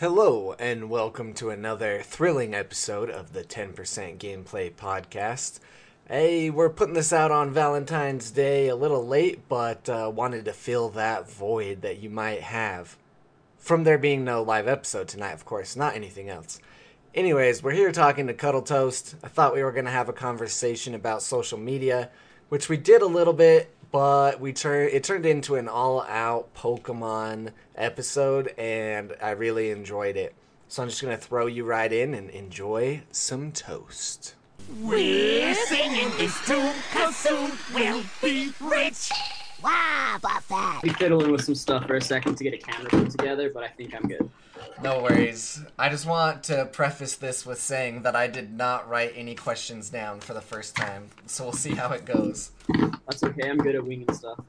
Hello, and welcome to another thrilling episode of the 10% Gameplay Podcast. Hey, we're putting this out on Valentine's Day a little late, but uh, wanted to fill that void that you might have. From there being no live episode tonight, of course, not anything else. Anyways, we're here talking to Cuddletoast. I thought we were going to have a conversation about social media, which we did a little bit, but we turned it turned into an all-out Pokemon episode, and I really enjoyed it. So I'm just gonna throw you right in and enjoy some toast. We're singing this tune, cause soon we'll be rich. Wow, Buffett. be fiddling with some stuff for a second to get a camera put together, but I think I'm good. No worries. I just want to preface this with saying that I did not write any questions down for the first time, so we'll see how it goes. That's okay. I'm good at winging stuff.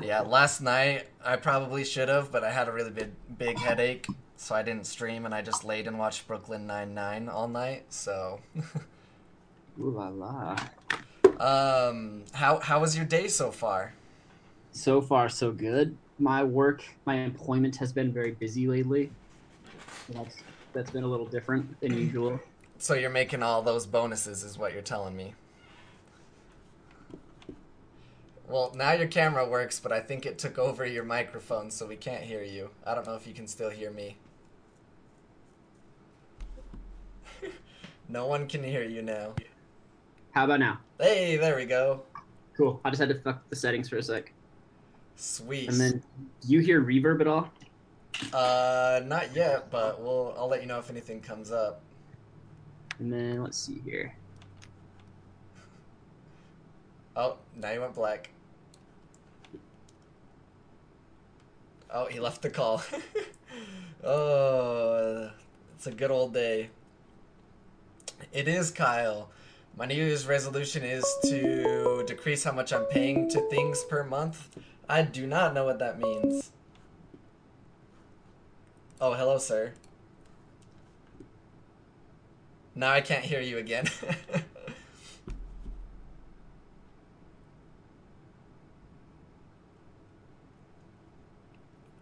Yeah, last night I probably should have, but I had a really big big headache, so I didn't stream and I just laid and watched Brooklyn Nine Nine all night. So, Ooh la la. um, how how was your day so far? So far, so good. My work, my employment has been very busy lately. That's that's been a little different than usual. So you're making all those bonuses, is what you're telling me. Well, now your camera works, but I think it took over your microphone, so we can't hear you. I don't know if you can still hear me. no one can hear you now. How about now? Hey, there we go. Cool. I just had to fuck the settings for a sec. Sweet. And then, do you hear reverb at all? Uh, not yet, but we'll. I'll let you know if anything comes up. And then let's see here. Oh, now you went black. Oh, he left the call. oh, it's a good old day. It is, Kyle. My New Year's resolution is to decrease how much I'm paying to things per month. I do not know what that means. Oh, hello, sir. Now I can't hear you again.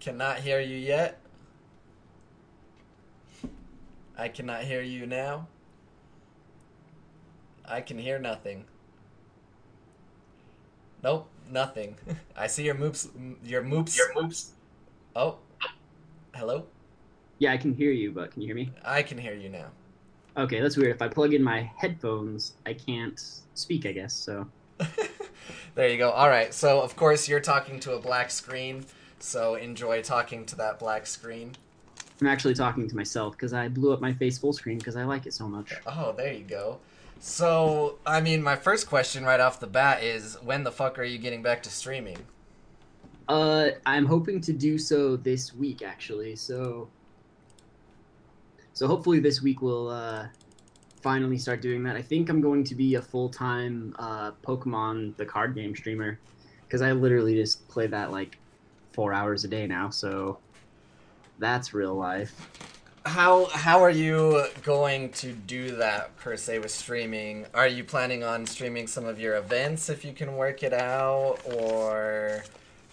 Cannot hear you yet. I cannot hear you now. I can hear nothing. Nope, nothing. I see your moops. Your moops. Your moops. Oh, hello. Yeah, I can hear you, but can you hear me? I can hear you now. Okay, that's weird. If I plug in my headphones, I can't speak. I guess so. there you go. All right. So of course you're talking to a black screen. So enjoy talking to that black screen. I'm actually talking to myself because I blew up my face full screen because I like it so much. Oh, there you go. So, I mean, my first question right off the bat is when the fuck are you getting back to streaming? Uh, I'm hoping to do so this week, actually. So, so hopefully this week we'll uh, finally start doing that. I think I'm going to be a full time uh, Pokemon the card game streamer because I literally just play that like four hours a day now. So that's real life. How how are you going to do that per se with streaming? Are you planning on streaming some of your events if you can work it out, or?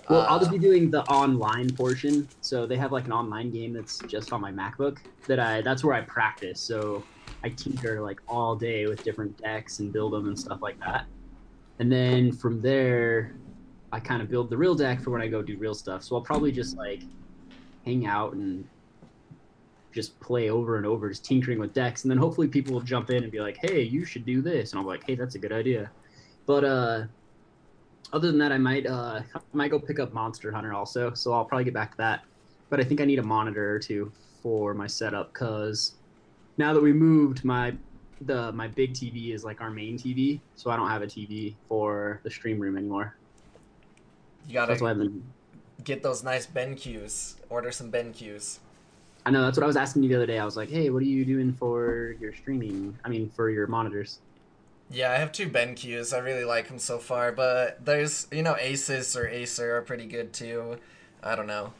Well, I'll uh, just be doing the online portion. So they have like an online game that's just on my MacBook that I that's where I practice. So I tinker like all day with different decks and build them and stuff like that. And then from there, I kind of build the real deck for when I go do real stuff. So I'll probably just like hang out and just play over and over, just tinkering with decks, and then hopefully people will jump in and be like, "Hey, you should do this," and I'm like, "Hey, that's a good idea." But uh, other than that, I might uh, I might go pick up Monster Hunter also, so I'll probably get back to that. But I think I need a monitor or two for my setup because now that we moved, my the my big TV is like our main TV, so I don't have a TV for the stream room anymore. you gotta that's been. get those nice BenQs. Order some BenQs. I know that's what I was asking you the other day. I was like, "Hey, what are you doing for your streaming? I mean, for your monitors?" Yeah, I have two BenQs. I really like them so far, but there's you know Asus or Acer are pretty good too. I don't know.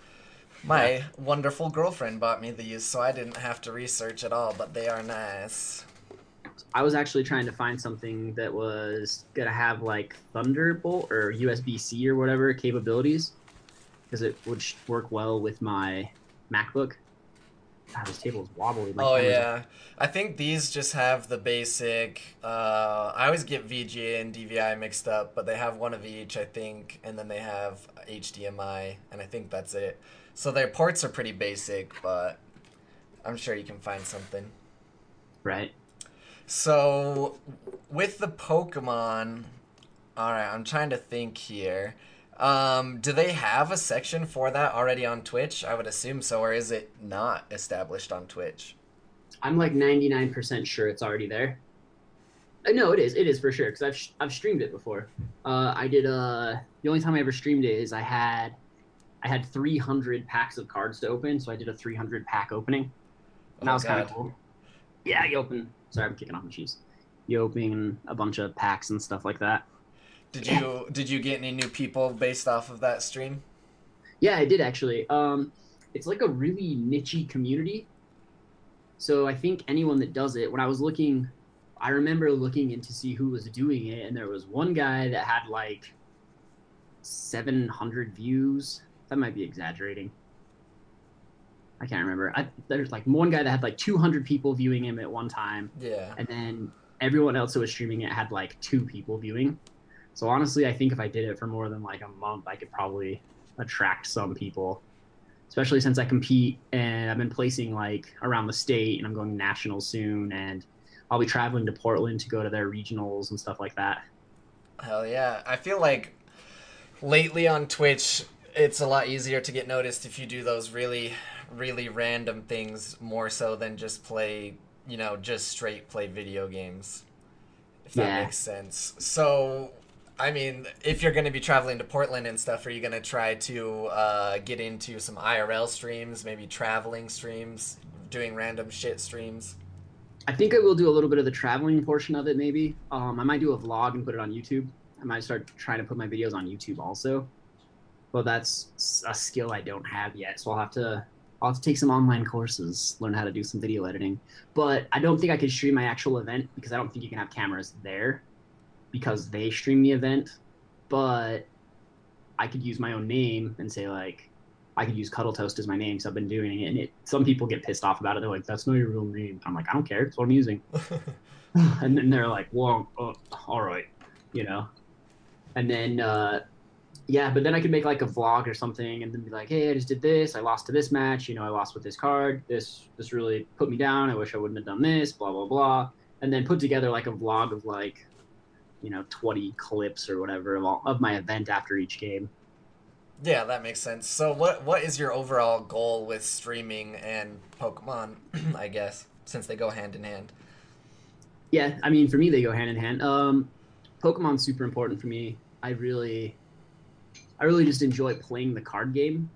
My wonderful girlfriend bought me these, so I didn't have to research at all, but they are nice. I was actually trying to find something that was gonna have like Thunderbolt or USB C or whatever capabilities, because it would work well with my MacBook. God, this table is wobbly. My Oh yeah, I think these just have the basic. Uh, I always get VGA and DVI mixed up, but they have one of each, I think, and then they have HDMI, and I think that's it. So their ports are pretty basic, but I'm sure you can find something. Right. So with the Pokemon, all right, I'm trying to think here. Um, do they have a section for that already on Twitch? I would assume so, or is it not established on Twitch? I'm like 99% sure it's already there. Uh, no, it is. It is for sure because I've sh- I've streamed it before. Uh, I did. Uh, the only time I ever streamed it is I had I had 300 packs of cards to open, so I did a 300 pack opening. And that Oh, was kind of cool. Yeah, you open. Sorry, I'm kicking off my cheese. You open a bunch of packs and stuff like that. Did you did you get any new people based off of that stream? Yeah, I did actually. Um, it's like a really nichey community. So I think anyone that does it, when I was looking, I remember looking in to see who was doing it, and there was one guy that had like 700 views. That might be exaggerating. I can't remember. I, there's like one guy that had like 200 people viewing him at one time, Yeah. and then everyone else that was streaming it had like two people viewing. So honestly, I think if I did it for more than like a month, I could probably attract some people. Especially since I compete and I've been placing like around the state and I'm going national soon and I'll be traveling to Portland to go to their regionals and stuff like that. Hell yeah. I feel like lately on Twitch it's a lot easier to get noticed if you do those really really random things more so than just play, you know, just straight play video games. If that Yeah. makes sense. So I mean, if you're going to be traveling to Portland and stuff, are you going to try to uh, get into some IRL streams, maybe traveling streams, doing random shit streams? I think I will do a little bit of the traveling portion of it maybe. Um, I might do a vlog and put it on YouTube. I might start trying to put my videos on YouTube also. But that's a skill I don't have yet, so I'll have to I'll have to take some online courses, learn how to do some video editing. But I don't think I could stream my actual event because I don't think you can have cameras there because they stream the event. But I could use my own name and say like I could use Cuddletoast as my name so I've been doing it, and it. Some people get pissed off about it. They're like, "That's not your real name." I'm like, "I don't care. It's what I'm using." and then they're like, "Well, uh, all right," you know. And then, uh, yeah, but then I could make like a vlog or something, and then be like, "Hey, I just did this. I lost to this match. You know, I lost with this card. This this really put me down. I wish I wouldn't have done this. Blah blah blah." And then put together like a vlog of like, you know, 20 clips or whatever of all of my event after each game. Yeah, that makes sense. So what what is your overall goal with streaming and Pokemon, I guess, since they go hand in hand? Yeah, I mean, for me, they go hand in hand. Um, Pokemon's super important for me. I really, I really just enjoy playing the card game.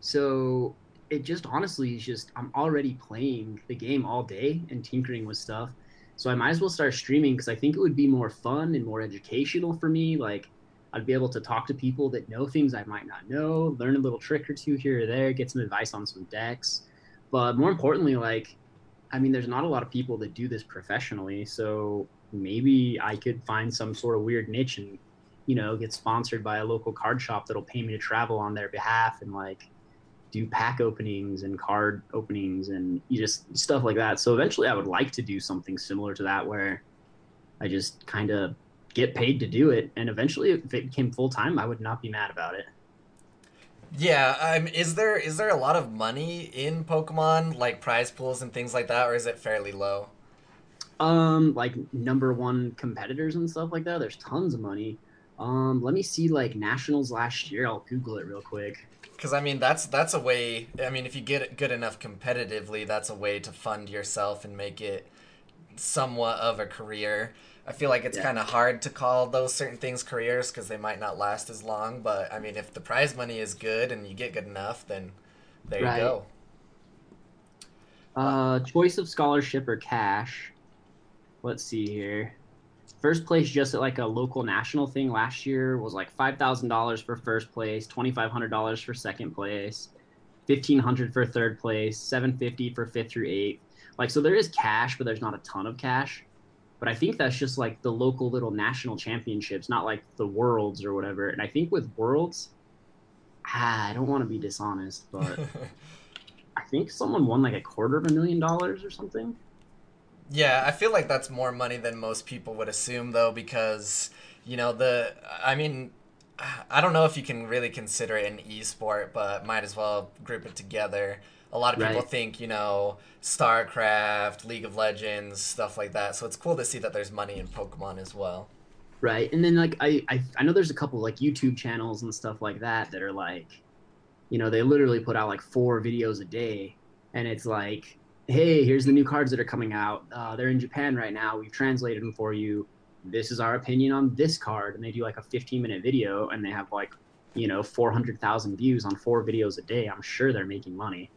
So it just honestly is just I'm already playing the game all day and tinkering with stuff. So I might as well start streaming because I think it would be more fun and more educational for me. Like I'd be able to talk to people that know things I might not know, learn a little trick or two here or there, get some advice on some decks. But more importantly, like I mean, there's not a lot of people that do this professionally, so maybe I could find some sort of weird niche and, you know, get sponsored by a local card shop that'll pay me to travel on their behalf and like do pack openings and card openings and you just stuff like that. So eventually, I would like to do something similar to that where I just kind of get paid to do it, and eventually, if it became full time, I would not be mad about it. Yeah, um, is there is there a lot of money in Pokemon, like prize pools and things like that, or is it fairly low? Um, like number one competitors and stuff like that. There's tons of money. Um, let me see like nationals last year. I'll Google it real quick. Because I mean, that's that's a way. I mean, if you get it good enough competitively, that's a way to fund yourself and make it somewhat of a career. I feel like it's Yeah. kind of hard to call those certain things careers because they might not last as long. But I mean, if the prize money is good and you get good enough, then there Right. you go. Uh, choice of scholarship or cash. Let's see here. First place, just at like a local national thing last year, was like five thousand dollars for first place, twenty five hundred dollars for second place, fifteen hundred for third place, seven fifty for fifth through eighth. Like so, there is cash, but there's not a ton of cash. But I think that's just like the local little national championships, not like the worlds or whatever. And I think with worlds, ah, I don't want to be dishonest, but I think someone won like a quarter of a million dollars or something. Yeah, I feel like that's more money than most people would assume, though, because you know the. I mean, I don't know if you can really consider it an e-sport, but might as well group it together. A lot of people Right. think, you know, StarCraft, League of Legends, stuff like that. So it's cool to see that there's money in Pokemon as well. Right. And then like I, I I know there's a couple like YouTube channels and stuff like that that are like you know, they literally put out like four videos a day and it's like, hey, here's the new cards that are coming out. Uh, they're in Japan right now. We've translated them for you. This is our opinion on this card. And they do like a 15 minute video and they have like, you know, 400,000 views on four videos a day. I'm sure they're making money.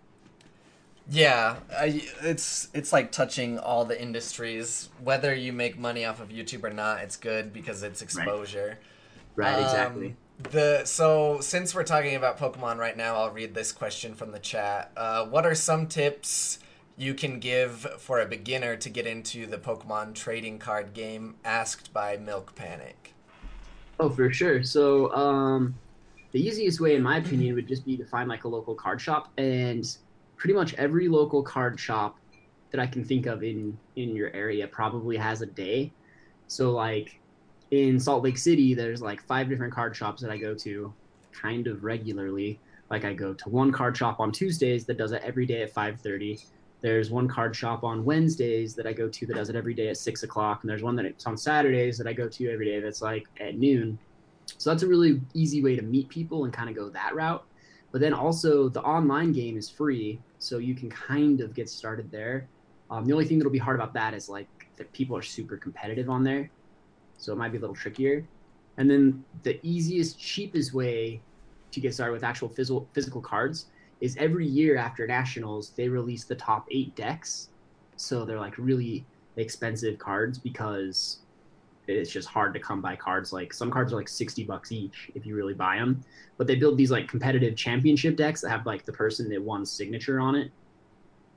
Yeah, I, it's it's like touching all the industries. Whether you make money off of YouTube or not, it's good because it's exposure. Right. Um, exactly. The so since we're talking about Pokemon right now, I'll read this question from the chat. Uh, what are some tips you can give for a beginner to get into the Pokemon trading card game? Asked by Milk Panic. Oh, for sure. So, um, the easiest way, in my opinion, would just be to find like a local card shop, and pretty much every local card shop that I can think of in in your area probably has a day. So, like in Salt Lake City, there's like five different card shops that I go to, kind of regularly. Like I go to one card shop on Tuesdays that does it every day at 5:30. There's one card shop on Wednesdays that I go to that does it every day at six o'clock, and there's one that it's on Saturdays that I go to every day that's like at noon. So that's a really easy way to meet people and kind of go that route. But then also the online game is free, so you can kind of get started there. Um, the only thing that'll be hard about that is like that people are super competitive on there, so it might be a little trickier. And then the easiest, cheapest way to get started with actual physical physical cards is every year after nationals they release the top eight decks. So they're like really expensive cards because it's just hard to come by cards. Like some cards are like 60 bucks each if you really buy them but they build these like competitive championship decks that have like the person that won signature on it.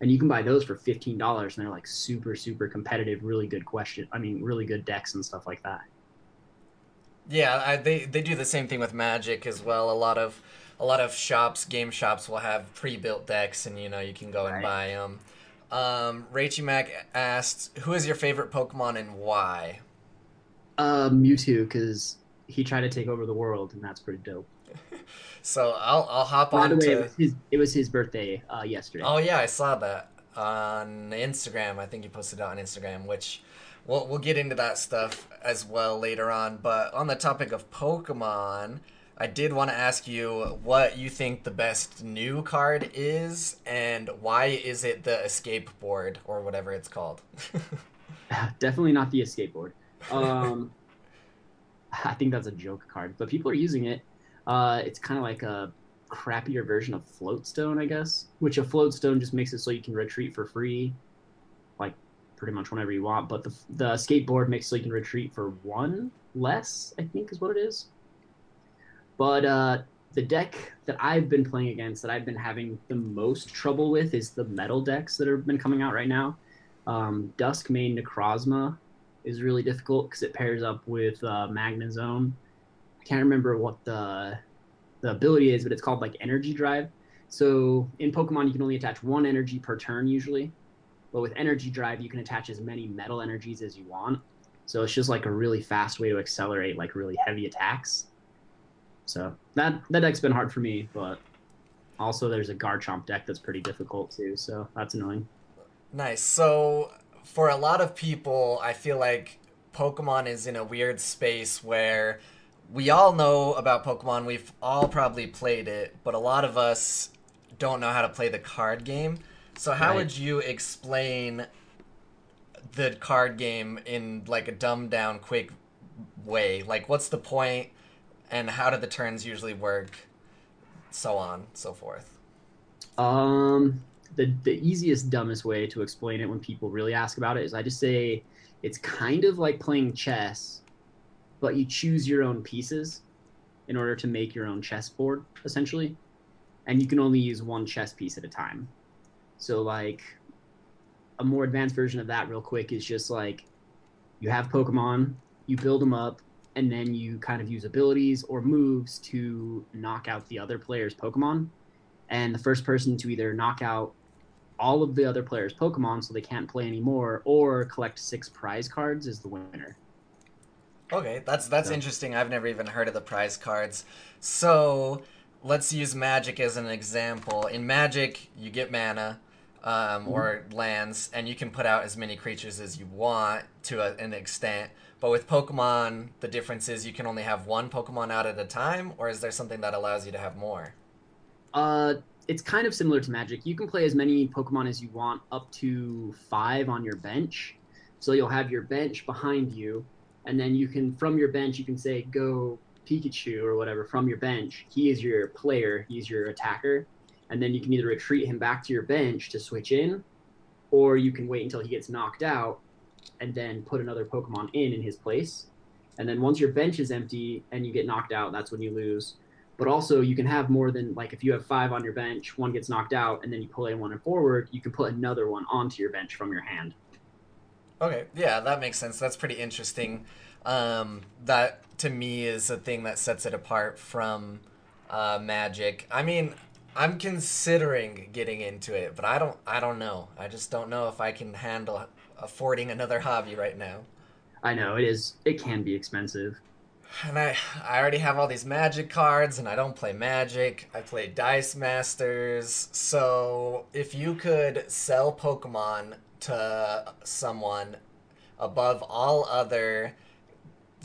And you can buy those for $15 and they're like super super competitive really good question i mean really good decks and stuff like that. Yeah, I, they they do the same thing with Magic as well. A lot of a lot of shops, game shops, will have pre-built decks, and you know you can go and buy them. Um, Rachie Mac asked, "Who is your favorite Pokemon and why?" uh mewtwo because he tried to take over the world and that's pretty dope So I'll I'll hop by on the way it to. was his, it was his birthday uh yesterday Oh yeah, I saw that on Instagram. I think you posted it on Instagram, which we'll we'll get into that stuff as well later on. But on the topic of Pokemon, I did want to ask you what you think the best new card is, and why is it the Escape Board or whatever it's called? definitely not the escape board. Um, I think that's a joke card, but people are using it. Uh, it's kind of like a crappier version of Floatstone, I guess. Which a Floatstone just makes it so you can retreat for free, like pretty much whenever you want. But the the skateboard makes so you can retreat for one less, I think, is what it is. But uh, the deck that I've been playing against, that I've been having the most trouble with, is the metal decks that have been coming out right now. Um, Dusk Mane Necrozma is really difficult because it pairs up with uh, Magnezone. I can't remember what the the ability is, but it's called like Energy Drive. So in Pokemon, you can only attach one energy per turn usually, but with Energy Drive, you can attach as many metal energies as you want. So it's just like a really fast way to accelerate like really heavy attacks. So that that deck's been hard for me, but also there's a Garchomp deck that's pretty difficult too. So that's annoying. Nice. So, for a lot of people, I feel like Pokemon is in a weird space where we all know about Pokemon. We've all probably played it, but a lot of us don't know how to play the card game. So, how Right. would you explain the card game in like a dumbed down, quick way? Like, what's the point, and how do the turns usually work? So on, so forth. Um, the the easiest, dumbest way to explain it when people really ask about it is I just say it's kind of like playing chess, but you choose your own pieces in order to make your own chessboard, essentially, and you can only use one chess piece at a time. So like a more advanced version of that, real quick, is just like you have Pokemon, you build them up, and then you kind of use abilities or moves to knock out the other player's Pokemon and the first person to either knock out all of the other players' Pokemon so they can't play anymore, or collect six prize cards is the winner. Okay, that's that's interesting. I've never even heard of the prize cards. So let's use Magic as an example. In Magic, you get mana um, or lands, and you can put out as many creatures as you want to a, an extent. But with Pokemon, the difference is you can only have one Pokemon out at a time, or is there something that allows you to have more? Uh, it's kind of similar to Magic. You can play as many Pokemon as you want, up to five on your bench. So you'll have your bench behind you, and then you can, from your bench, you can say, go Pikachu or whatever from your bench. He is your player, he's your attacker. And then you can either retreat him back to your bench to switch in, or you can wait until he gets knocked out and then put another Pokemon in in his place. And then once your bench is empty and you get knocked out, that's when you lose but also you can have more than like if you have five on your bench one gets knocked out and then you pull play one and forward you can put another one onto your bench from your hand Okay, yeah, that makes sense. That's pretty interesting. Um, that to me is a thing that sets it apart from uh, Magic. I mean, I'm considering getting into it, but I don't. I don't know. I just don't know if I can handle affording another hobby right now. i know it is it can be expensive And I, I already have all these Magic cards, and I don't play Magic. I play Dice Masters. So if you could sell Pokemon to someone above all other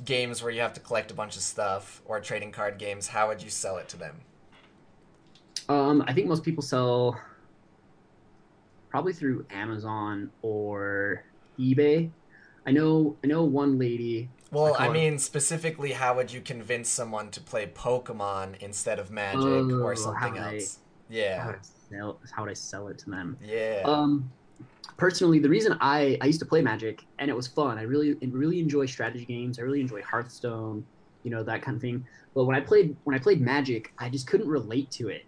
games where you have to collect a bunch of stuff or trading card games, how would you sell it to them? um i think most people sell probably through amazon or ebay i know i know one lady Well, I I call it- mean, specifically, how would you convince someone to play Pokemon instead of Magic Oh, or something would I- else? how Yeah, would sell, how would I sell it to them yeah. Um, personally, the reason I I used to play Magic and it was fun. I really really enjoy strategy games. I really enjoy Hearthstone, you know that kind of thing. But when I played when I played Magic, I just couldn't relate to it.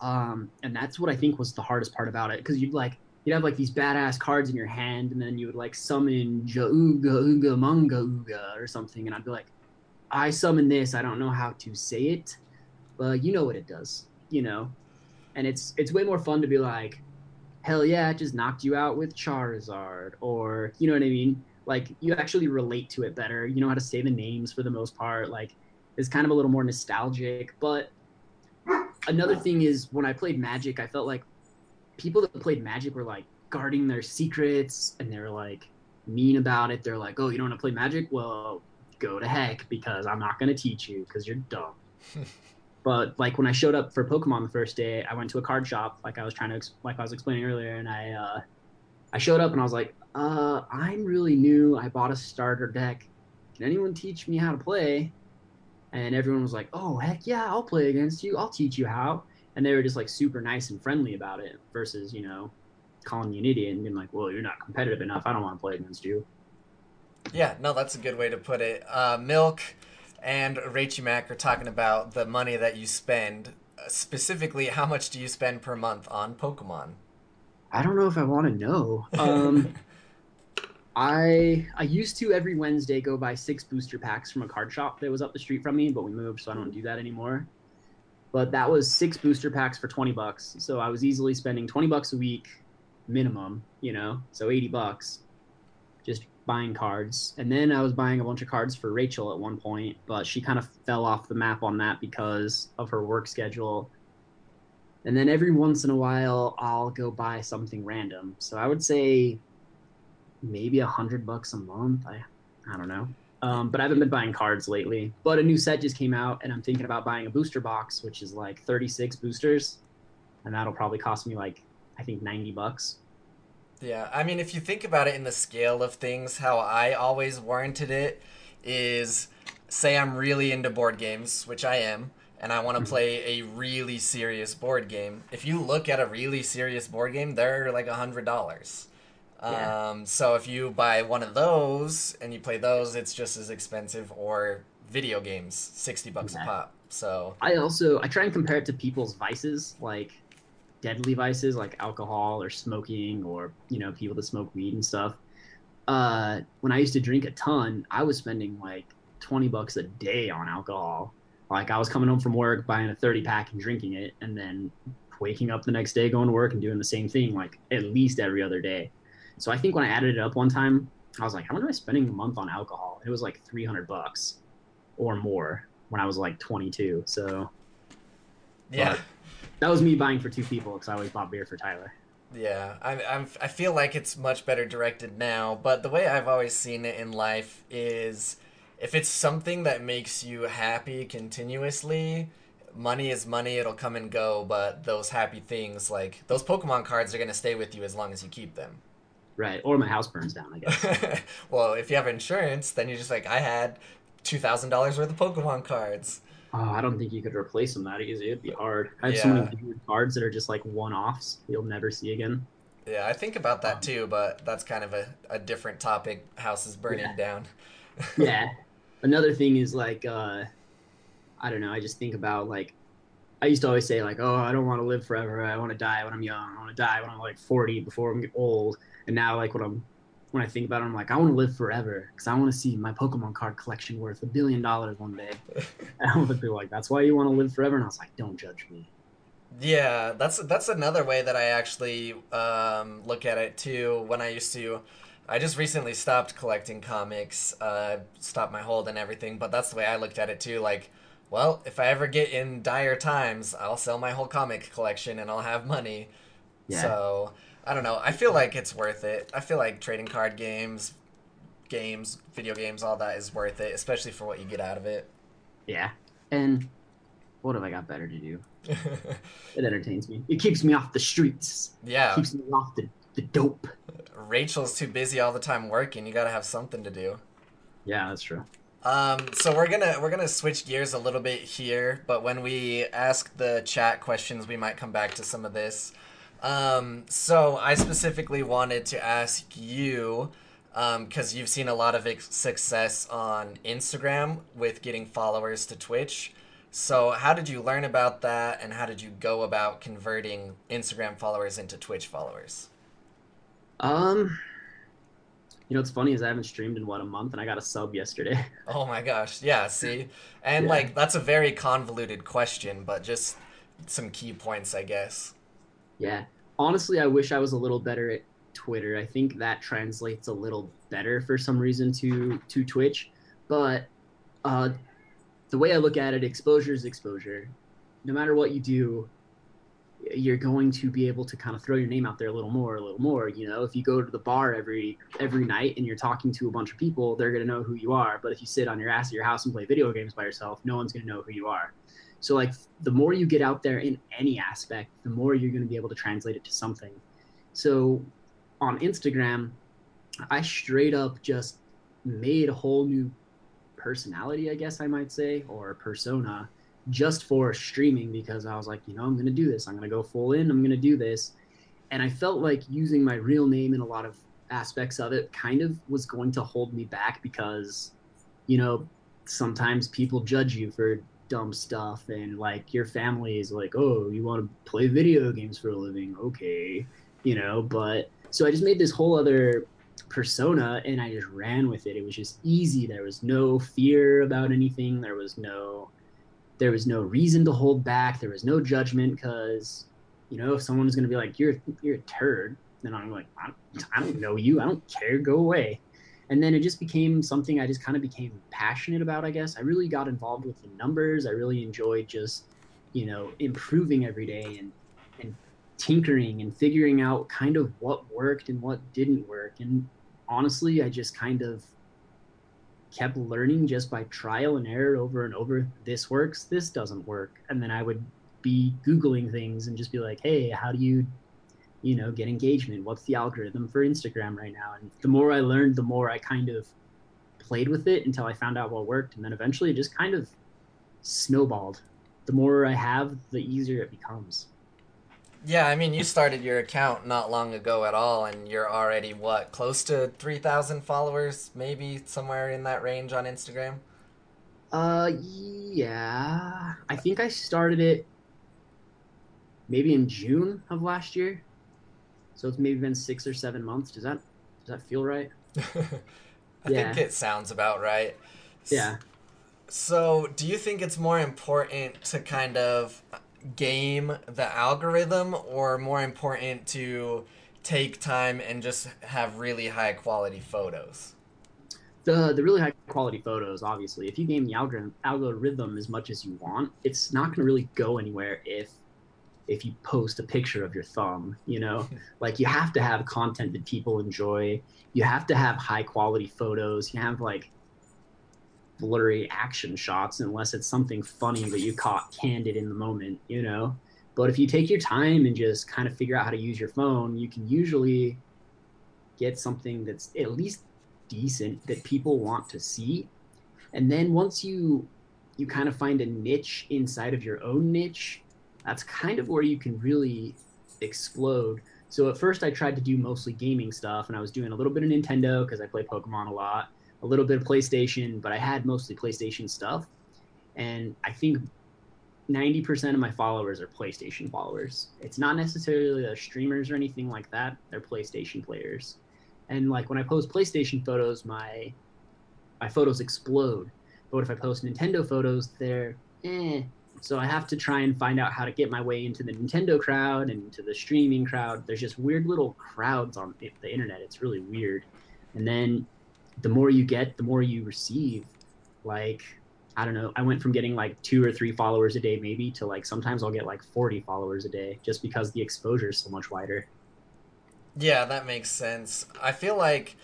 Um, and that's what I think was the hardest part about it because you'd like you'd have like these badass cards in your hand, and then you would like summon Jauga Uga Manga Uga or something, and I'd be like, I summon this. I don't know how to say it, but you know what it does, you know. And it's it's way more fun to be like, hell yeah, it just knocked you out with Charizard, or you know what I mean. Like you actually relate to it better. You know how to say the names for the most part. Like it's kind of a little more nostalgic. But another thing is when I played Magic, I felt like people that played Magic were like guarding their secrets and they're like mean about it. They're like, oh, you don't want to play Magic? Well, go to heck because I'm not going to teach you because you're dumb. but like when I showed up for Pokemon the first day, I went to a card shop, like I was trying to, ex- like I was explaining earlier, and I, uh, I showed up and I was like, uh, I'm really new. I bought a starter deck. Can anyone teach me how to play? And everyone was like, oh heck yeah, I'll play against you. I'll teach you how. And they were just like super nice and friendly about it versus you know calling you an idiot and being like, well, you're not competitive enough. I don't want to play against you. Yeah, no, that's a good way to put it. Uh, Milk and Rachie Mac are talking about the money that you spend. Specifically, how much do you spend per month on Pokemon? I don't know if I want to know. Um, I I used to every Wednesday go buy six booster packs from a card shop that was up the street from me, but we moved, so I don't do that anymore. But that was six booster packs for twenty bucks, so I was easily spending twenty bucks a week minimum, you know, so eighty bucks just buying cards. And then I was buying a bunch of cards for Rachel at one point, but she kind of fell off the map on that because of her work schedule and then every once in a while I'll go buy something random. So I would say maybe a hundred bucks a month. I I don't know. Um, but I haven't been buying cards lately. But a new set just came out, and I'm thinking about buying a booster box, which is like 36 boosters, and that'll probably cost me like I think 90 bucks. Yeah, I mean, if you think about it in the scale of things, how I always warranted it is say I'm really into board games, which I am, and I want to play a really serious board game. If you look at a really serious board game, they're like a hundred dollars. Yeah. Um, so if you buy one of those and you play those, it's just as expensive. Or video games, sixty bucks Yeah. a pop. So I also I try and compare it to people's vices, like deadly vices like alcohol or smoking or you know people that smoke weed and stuff. Uh, when I used to drink a ton, I was spending like twenty bucks a day on alcohol. Like I was coming home from work buying a thirty pack and drinking it, and then waking up the next day, going to work, and doing the same thing like at least every other day. So I think when I added it up one time, I was like, how much am I spending a month on alcohol? It was like 300 bucks or more when I was like 22. So Yeah. That was me buying for two people because I always bought beer for Tyler. Yeah, I, I'm. I feel like it's much better directed now. But the way I've always seen it in life is, if it's something that makes you happy continuously, money is money. It'll come and go. But those happy things, like those Pokemon cards, are gonna stay with you as long as you keep them. Right. Or my house burns down, I guess. well, if you have insurance, then you're just like, I had two thousand dollars worth of Pokemon cards. Oh, I don't think you could replace them that easy. It'd be hard. I have so many weird cards that are just like one offs you'll never see again. Yeah, I think about that Um, too, but that's kind of a, a different topic. Houses burning Yeah. down. yeah. Another thing is like uh I don't know, I just think about like I used to always say like, "Oh, I don't want to live forever. I want to die when I'm young. I want to die when I'm like 40 before I'm old." And now like when I'm when I think about it, I'm like, I want to live forever because I want to see my Pokemon card collection worth a billion dollars one day. And I was like, that's why you want to live forever. And I was like, don't judge me. Yeah, that's that's another way that I actually um, look at it too. When I used to, I just recently stopped collecting comics, uh, stopped my hold and everything. But that's the way I looked at it too. Like, well, if I ever get in dire times, I'll sell my whole comic collection and I'll have money. Yeah. So I don't know. I feel like it's worth it. I feel like trading card games, games, video games, all that is worth it, especially for what you get out of it. Yeah. And what have I got better to do? It entertains me. It keeps me off the streets. yeah. Keeps me off the, the dope. Rachel's too busy all the time working. You gotta have something to do. Yeah, that's true. Um, so we're gonna we're gonna switch gears a little bit here, but when we ask the chat questions, we might come back to some of this. Um, so I specifically wanted to ask you, because you've seen a lot of success on Instagram with getting followers to Twitch. So how did you learn about that, and how did you go about converting Instagram followers into Twitch followers? Um, you know what's funny is I haven't streamed in what a month, and I got a sub yesterday. Oh my gosh. Yeah, see? And Yeah. like that's a very convoluted question, but just some key points, I guess. Yeah, honestly, I wish I was a little better at Twitter. I think that translates a little better for some reason to to Twitch, but uh, the way I look at it, exposure is exposure. No matter what you do, you're going to be able to kind of throw your name out there a little more, a little more. You know, if you go to the bar every every night and you're talking to a bunch of people, they're gonna know who you are. But if you sit on your ass at your house and play video games by yourself, no one's gonna know who you are. So like the more you get out there in any aspect, the more you're gonna be able to translate it to something. So on Instagram, I straight up just made a whole new personality, I guess I might say, or persona just for streaming because I was like, you know, I'm going to do this. I'm going to go full in. I'm going to do this. And I felt like using my real name in a lot of aspects of it kind of was going to hold me back because, you know, sometimes people judge you for dumb stuff and like your family is like, oh, you want to play video games for a living? Okay. You know, but so I just made this whole other persona and I just ran with it. It was just easy. There was no fear about anything. There was no there was no reason to hold back. There was no judgment because, you know, if someone is going to be like, "You're you're a turd," then I'm like, I don't, "I don't know you. I don't care. Go away." And then it just became something I just kind of became passionate about. I guess I really got involved with the numbers. I really enjoyed just, you know, improving every day and and tinkering and figuring out kind of what worked and what didn't work. And honestly, I just kind of kept learning just by trial and error over and over. This works, this doesn't work. And then I would be Googling things and just be like, hey, how do you, you know, get engagement? What's the algorithm for Instagram right now? And the more I learned, the more I kind of played with it until I found out what worked. And then eventually it just kind of snowballed. The more I have, the easier it becomes. Yeah, I mean, you started your account not long ago at all, and you're already, what, close to 3,000 followers, maybe somewhere in that range on Instagram? Uh, yeah. I think I started it maybe in June of last year. So it's maybe been six or seven months. Does that does that feel right? I Yeah. think it sounds about right. Yeah. So, do you think it's more important to kind of game the algorithm or more important to take time and just have really high quality photos? the the really high quality photos obviously if you game the algorithm algorithm as much as you want it's not going to really go anywhere if if you post a picture of your thumb you know? Like you have to have content that people enjoy. You have to have high quality photos. You have like blurry action shots unless it's something funny that you caught candid in the moment you know? But if you take your time and just kind of figure out how to use your phone you can usually get something that's at least decent that people want to see. And then once you you kind of find a niche inside of your own niche that's kind of where you can really explode so at first i tried to do mostly gaming stuff and i was doing a little bit of nintendo because i play pokemon a lot a little bit of playstation but i had mostly playstation stuff and i think 90% of my followers are playstation followers it's not necessarily the streamers or anything like that they're playstation players and like when I post PlayStation photos, my my photos explode. But if I post Nintendo photos, they're eh. So I have to try and find out how to get my way into the Nintendo crowd and to the streaming crowd. There's just weird little crowds on the internet. It's really weird. And then the more you get, the more you receive. Like I don't know. I went from getting like two or three followers a day, maybe, to like sometimes I'll get like 40 followers a day just because the exposure is so much wider. Yeah, that makes sense. I feel like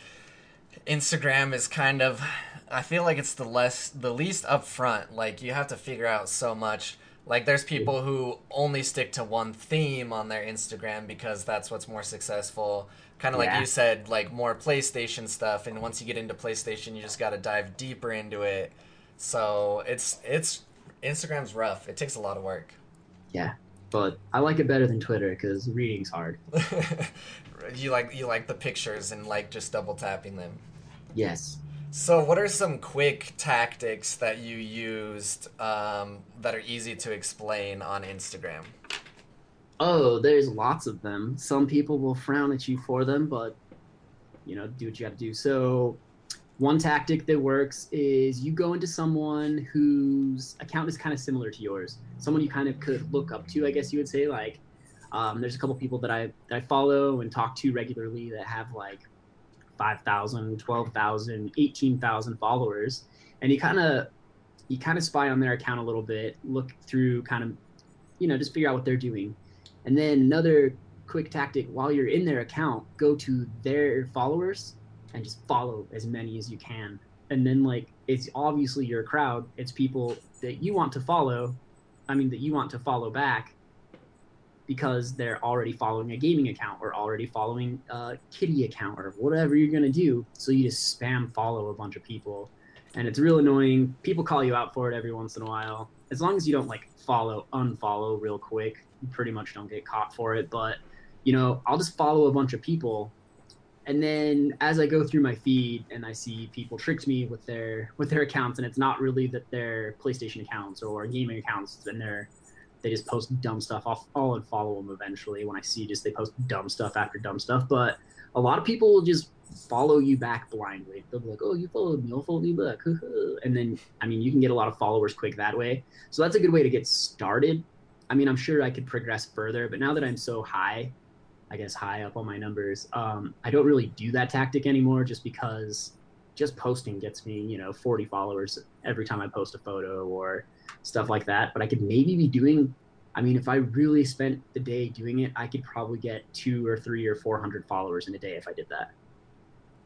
Instagram is kind of I feel like it's the less the least upfront. Like you have to figure out so much. Like there's people who only stick to one theme on their Instagram because that's what's more successful. Kind of yeah. like you said, like more PlayStation stuff and once you get into PlayStation, you just got to dive deeper into it. So, it's it's Instagram's rough. It takes a lot of work. Yeah. But I like it better than Twitter cuz reading's hard. you like you like the pictures and like just double tapping them. Yes. So, what are some quick tactics that you used um, that are easy to explain on Instagram? Oh, there's lots of them. Some people will frown at you for them, but you know, do what you have to do. So, one tactic that works is you go into someone whose account is kind of similar to yours, someone you kind of could look up to, I guess you would say, like um, there's a couple people that I that I follow and talk to regularly that have like 5,000, 12,000, 18,000 followers, and you kind of you kind of spy on their account a little bit, look through kind of you know just figure out what they're doing, and then another quick tactic while you're in their account, go to their followers and just follow as many as you can, and then like it's obviously your crowd, it's people that you want to follow, I mean that you want to follow back because they're already following a gaming account or already following a kitty account or whatever you're to do. So you just spam follow a bunch of people. And it's real annoying. People call you out for it every once in a while. As long as you don't like follow, unfollow real quick, you pretty much don't get caught for it. But, you know, I'll just follow a bunch of people. And then as I go through my feed and I see people tricked me with their with their accounts and it's not really that they're PlayStation accounts or gaming accounts and they're they just post dumb stuff. I'll, I'll unfollow them eventually when I see just they post dumb stuff after dumb stuff. But a lot of people will just follow you back blindly. They'll be like, "Oh, you followed me. I'll follow you back." and then, I mean, you can get a lot of followers quick that way. So that's a good way to get started. I mean, I'm sure I could progress further, but now that I'm so high, I guess high up on my numbers, um, I don't really do that tactic anymore, just because just posting gets me, you know, 40 followers every time I post a photo or stuff like that. But I could maybe be doing. I mean, if I really spent the day doing it, I could probably get two or three or four hundred followers in a day if I did that.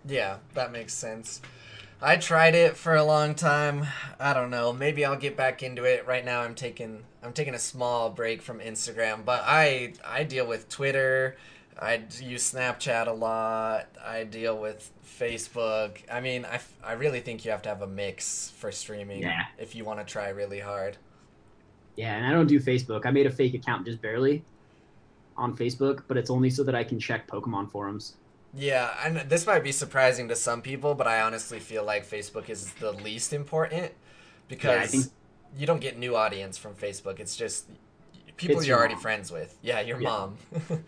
Yeah, that makes sense. I tried it for a long time. I don't know. Maybe I'll get back into it. Right now I'm taking I'm taking a small break from Instagram, but I I deal with Twitter. I use Snapchat a lot. I deal with Facebook. I mean, I, I really think you have to have a mix for streaming yeah. if you want to try really hard. Yeah, and I don't do Facebook. I made a fake account just barely on Facebook, but it's only so that I can check Pokemon forums. Yeah, and this might be surprising to some people, but I honestly feel like Facebook is the least important because yeah, think... you don't get new audience from Facebook. It's just people it's you're already mom. friends with. Yeah, your yeah. mom.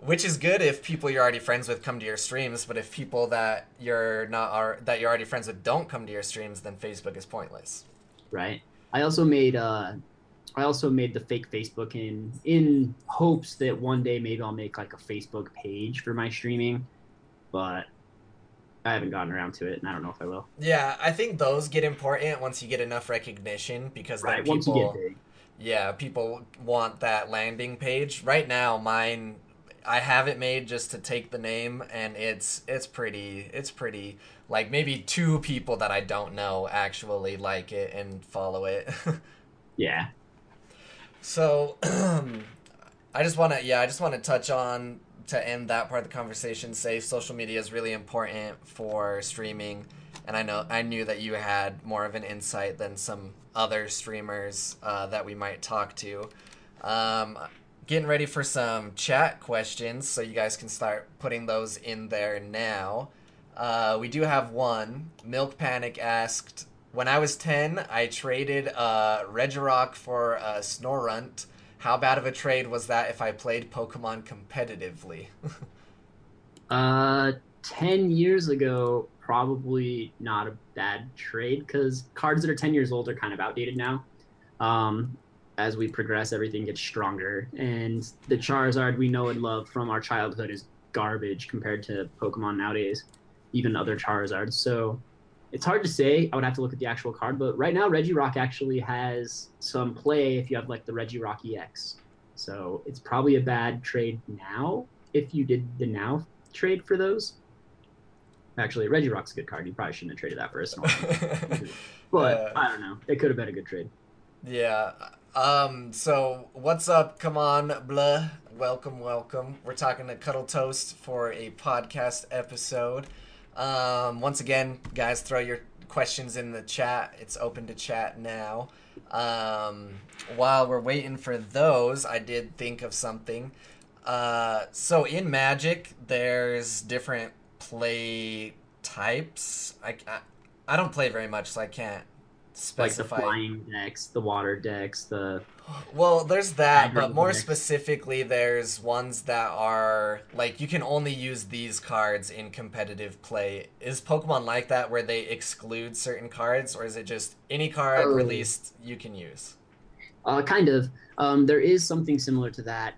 which is good if people you're already friends with come to your streams but if people that you're not are that you're already friends with don't come to your streams then facebook is pointless right i also made uh I also made the fake Facebook in in hopes that one day maybe I'll make like a Facebook page for my streaming, but I haven't gotten around to it, and I don't know if I will. Yeah, I think those get important once you get enough recognition because then Right, people once you get big. Yeah, people want that landing page. Right now, mine I have it made just to take the name and it's it's pretty it's pretty like maybe two people that I don't know actually like it and follow it. Yeah, so I just want to yeah, I just want to touch on to end that part of the conversation say social media is really important for streaming and I know I knew that you had more of an insight than some other streamers uh, that we might talk to. Um, getting ready for some chat questions, so you guys can start putting those in there now. Uh, we do have one. Milk Panic asked, "When I was ten, I traded uh, Regirock for uh, Snorunt. How bad of a trade was that if I played Pokemon competitively?" uh, ten years ago, probably not a bad trade because cards that are ten years old are kind of outdated now. Um, as we progress, everything gets stronger, and the Charizard we know and love from our childhood is garbage compared to Pokemon nowadays, even other Charizards. So it's hard to say. I would have to look at the actual card, but right now Regirock actually has some play if you have like the Regirock EX. So it's probably a bad trade now if you did the now trade for those. Actually, Regirock's a good card. You probably shouldn't have traded that for a Snorlax. but Uh, I don't know. It could have been a good trade. Yeah. Um, so what's up? Come on, blah. Welcome, welcome. We're talking to Cuddletoast for a podcast episode. Um, once again, guys, throw your questions in the chat. It's open to chat now. Um, while we're waiting for those, I did think of something. Uh, so in Magic, there's different play types. I, I, I don't play very much, so I can't Like the flying decks, the water decks, the Well, there's that, but more decks. specifically, there's ones that are like you can only use these cards in competitive play. Is Pokemon like that where they exclude certain cards, or is it just any card Oh. released you can use? Uh, kind of. Um, there is something similar to that.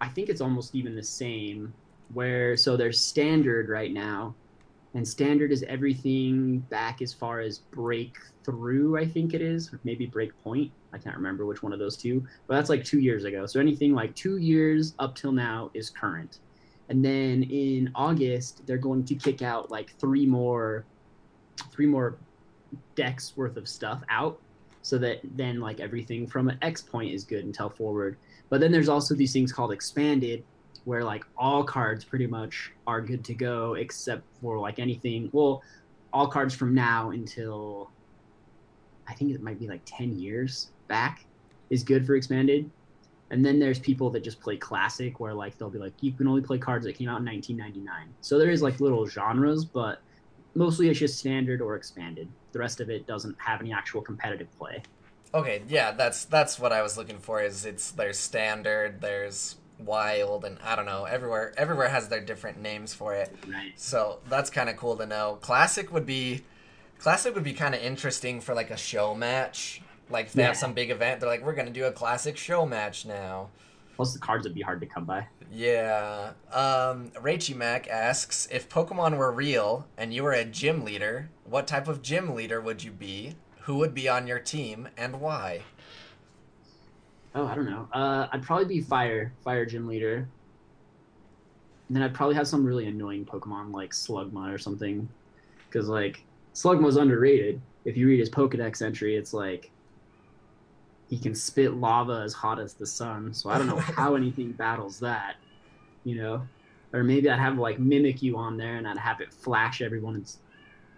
I think it's almost even the same. Where so there's standard right now, and standard is everything back as far as breakthrough. I think it is, maybe break point. I can't remember which one of those two, but that's like two years ago. So anything like two years up till now is current. And then in August, they're going to kick out like three more, three more decks worth of stuff out so that then like everything from an X point is good until forward. But then there's also these things called expanded, where like all cards pretty much are good to go except for like anything. Well, all cards from now until I think it might be like ten years back is good for expanded. And then there's people that just play classic, where like they'll be like, you can only play cards that came out in 1999. So there is like little genres, but mostly it's just standard or expanded. The rest of it doesn't have any actual competitive play. Okay, yeah, that's that's what I was looking for. Is it's there's standard, there's wild, and I don't know. Everywhere everywhere has their different names for it. Right. So that's kind of cool to know. Classic would be, classic would be kind of interesting for like a show match. Like if they have some big event, they're like, we're gonna do a classic show match now. Plus, the cards would be hard to come by. Yeah. Um, Rachie Mac asks if Pokemon were real and you were a gym leader, what type of gym leader would you be? Who would be on your team and why? Oh, I don't know. Uh, I'd probably be fire, fire gym leader. And then I'd probably have some really annoying Pokemon like Slugma or something, because like Slugma's underrated. If you read his Pokedex entry, it's like he can spit lava as hot as the sun. So I don't know how anything battles that, you know. Or maybe I'd have like Mimikyu on there, and I'd have it flash everyone and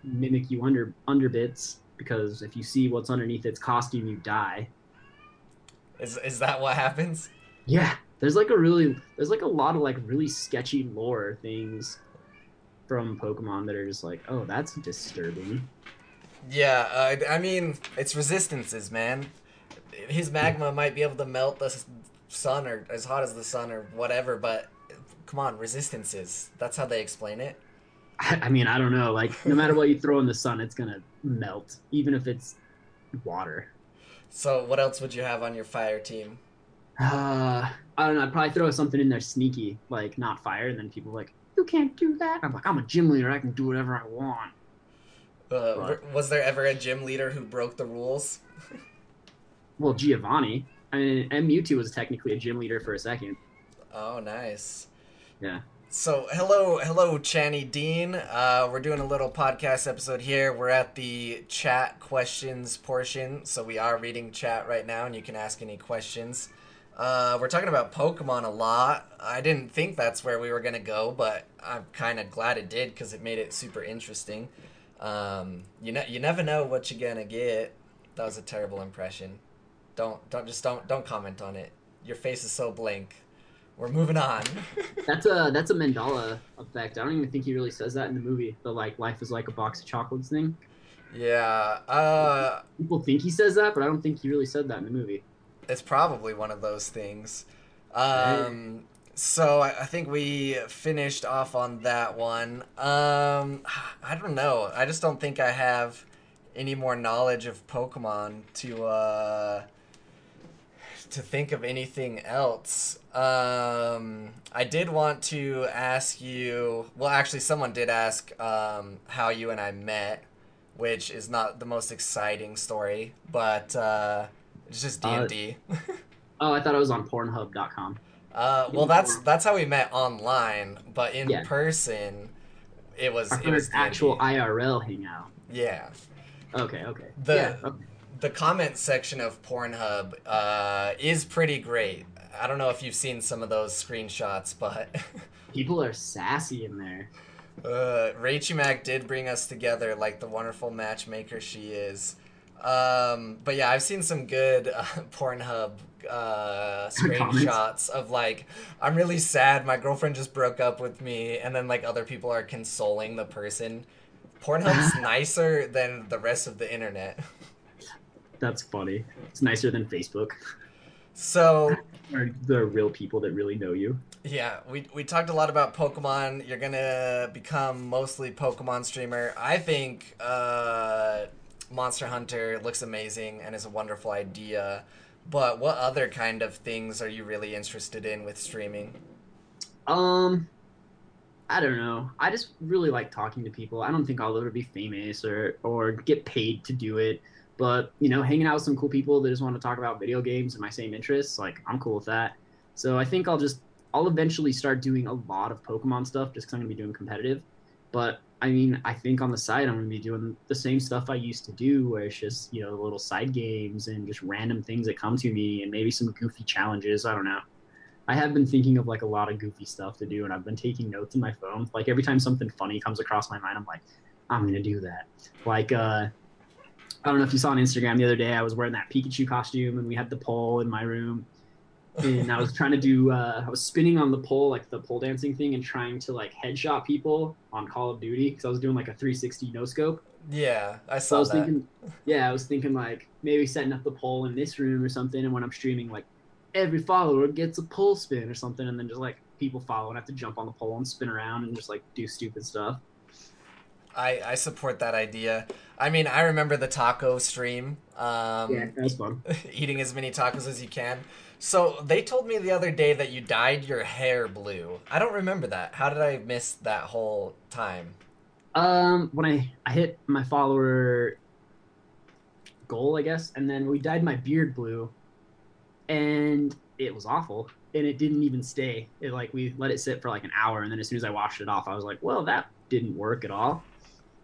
Mimikyu under under bits. Because if you see what's underneath its costume, you die. Is is that what happens? Yeah, there's like a really there's like a lot of like really sketchy lore things from Pokemon that are just like, oh, that's disturbing. Yeah, uh, I mean, it's resistances, man. His magma might be able to melt the sun or as hot as the sun or whatever, but come on, resistances. That's how they explain it. I, I mean, I don't know. Like, no matter what you throw in the sun, it's gonna melt, even if it's water. So, what else would you have on your fire team? Uh, I don't know. I'd probably throw something in there sneaky, like not fire, and then people like, you can't do that. I'm like, I'm a gym leader. I can do whatever I want. Uh. Was there ever a gym leader who broke the rules? Well, Giovanni. I mean, and Mewtwo was technically a gym leader for a second. Oh, nice. Yeah. So, hello, hello, Channy Dean. Uh, we're doing a little podcast episode here. We're at the chat questions portion, so we are reading chat right now, and you can ask any questions. Uh, we're talking about Pokemon a lot. I didn't think that's where we were gonna go, but I'm kind of glad it did because it made it super interesting. Um, you know, you never know what you're gonna get. That was a terrible impression. Don't, don't, just don't, don't comment on it. Your face is so blank. We're moving on. That's a that's a Mandela effect. I don't even think he really says that in the movie. The like life is like a box of chocolates thing. Yeah, uh, People think he says that, but I don't think he really said that in the movie. it's probably one of those things. Um, so I, I think we finished off on that one. Um, I don't know. I just don't think I have any more knowledge of Pokemon to uh, to think of anything else. Um, I did want to ask you. Well, actually, someone did ask um, how you and I met, which is not the most exciting story, but uh, it's just D Uh, and D. Oh, I thought it was on Pornhub.com. Uh, well, that's that's how we met online, but in Yeah. person, it was Our it was actual. IRL hangout. yeah. Okay, okay. The- yeah, okay. The comment section of Pornhub uh, is pretty great. I don't know if you've seen some of those screenshots, but People are sassy in there. uh, Rachie Mac did bring us together like the wonderful matchmaker she is. Um, but yeah, I've seen some good uh, Pornhub uh, screenshots of like, I'm really sad. My girlfriend just broke up with me, and then like other people are consoling the person. Pornhub's nicer than the rest of the internet. That's funny. It's nicer than Facebook. So the real people that really know you. Yeah, we we talked a lot about Pokemon. You're gonna become mostly Pokemon streamer. I think uh, Monster Hunter looks amazing and is a wonderful idea. But what other kind of things are you really interested in with streaming? Um, I don't know. I just really like talking to people. I don't think I'll ever be famous or or get paid to do it. But you know, hanging out with some cool people that just want to talk about video games and my same interests, like I'm cool with that. So I think I'll just I'll eventually start doing a lot of Pokemon stuff just because I'm gonna be doing competitive. But I mean, I think on the side I'm gonna be doing the same stuff I used to do, where it's just you know little side games and just random things that come to me, and maybe some goofy challenges. I don't know. I have been thinking of like a lot of goofy stuff to do, and I've been taking notes in my phone. Like every time something funny comes across my mind, I'm like, I'm gonna do that. Like, uh, I don't know if you saw on Instagram the other day, I was wearing that Pikachu costume, and we had the pole in my room, and I was trying to do, uh, I was spinning on the pole, like the pole dancing thing, and trying to like headshot people on Call of Duty because I was doing like a 360 no scope. Yeah, I So I saw was that. thinking, yeah, I was thinking like maybe setting up the pole in this room or something, and when I'm streaming, like every follower gets a pole spin or something, and then just like people follow and have to jump on the pole and spin around and just like do stupid stuff. I I support that idea. I mean, I remember the taco stream. Um, yeah, that was fun. eating as many tacos as you can. So they told me the other day that you dyed your hair blue. I don't remember that. How did I miss that whole time? Um, when I I hit my follower goal, I guess, and then we dyed my beard blue, and it was awful, and it didn't even stay. It like we let it sit for like an hour, and then as soon as I washed it off, I was like, well, that didn't work at all.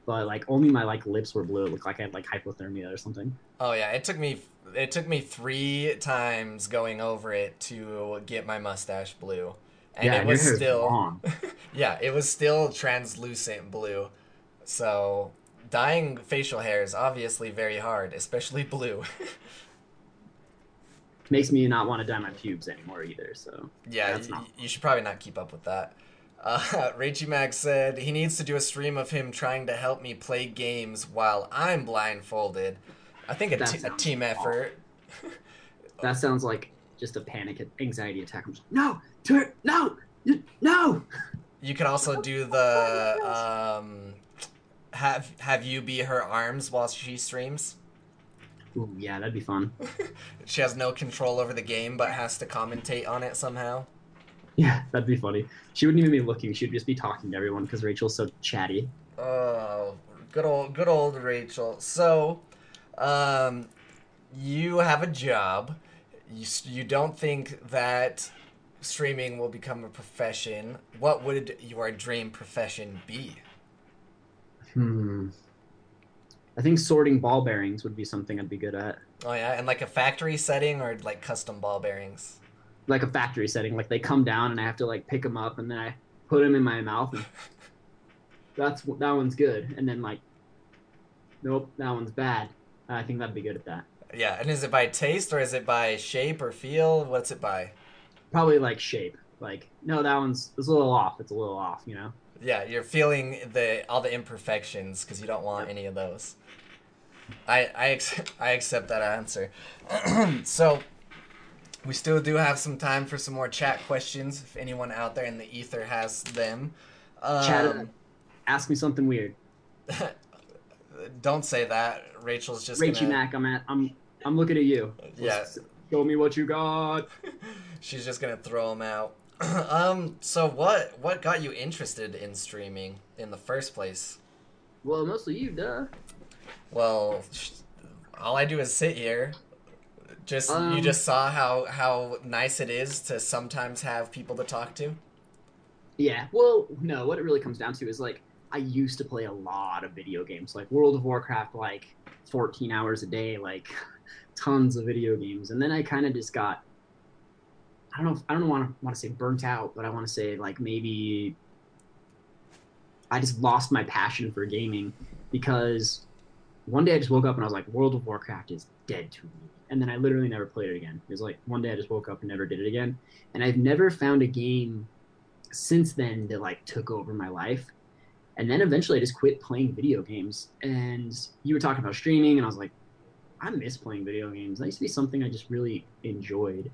But like only my like lips were blue. It looked like I had like hypothermia or something. Oh yeah, it took me it took me three times going over it to get my mustache blue, and yeah, it was still yeah, it was still translucent blue. So dyeing facial hair is obviously very hard, especially blue. Makes me not want to dye my pubes anymore either. So Yeah, That's y- not- you should probably not keep up with that. Uh, Ragey Max said he needs to do a stream of him trying to help me play games while I'm blindfolded. I think a, That te- team effort. that sounds like just a panic anxiety attack. I'm just no, turn no, you- no. You could also do the um, have have you be her arms while she streams. Ooh, yeah, that'd be fun. She has no control over the game, but has to commentate on it somehow. Yeah, that'd be funny. She wouldn't even be looking. She'd just be talking to everyone because Rachel's so chatty. Oh, good old, good old Rachel. So, um, you have a job. You you don't think that streaming will become a profession. What would your dream profession be? Hmm. I think sorting ball bearings would be something I'd be good at. Oh yeah, and like a factory setting or like custom ball bearings. Like a factory setting. Like they come down and I have to like pick them up and then I put them in my mouth and that's that one's good. And then like, nope, that one's bad. I think that'd be good at that. Yeah, and is it by taste or is it by shape or feel? What's it by? Probably like shape. Like, no, that one's it's a little off. It's a little off, you know. Yeah, you're feeling the all the imperfections because you don't want any of those. I I ex- I accept that answer. so we still do have some time for some more chat questions. If anyone out there in the ether has them, um, Chat- Ask me something weird. don't say that. Rachel's just Rachie Mac, I'm at I'm I'm looking at you. Yeah. Show me what you got. she's just gonna throw them out. um. So what what got you interested in streaming in the first place? Well, mostly you, duh. Well, all I do is sit here. Just you Um, just saw how how nice it is to sometimes have people to talk to. Yeah. Well, no. What it really comes down to is like I used to play a lot of video games, like World of Warcraft, like 14 hours a day, like tons of video games, and then I kind of just got. I don't know. If, I don't want to want to say burnt out, but I want to say like maybe. I just lost my passion for gaming because one day I just woke up and I was like, World of Warcraft is dead to me. And then I literally never played it again. It was like one day I just woke up and never did it again. And I've never found a game since then that like took over my life. And then eventually I just quit playing video games. And you were talking about streaming, and I was like, I miss playing video games. That used to be something I just really enjoyed.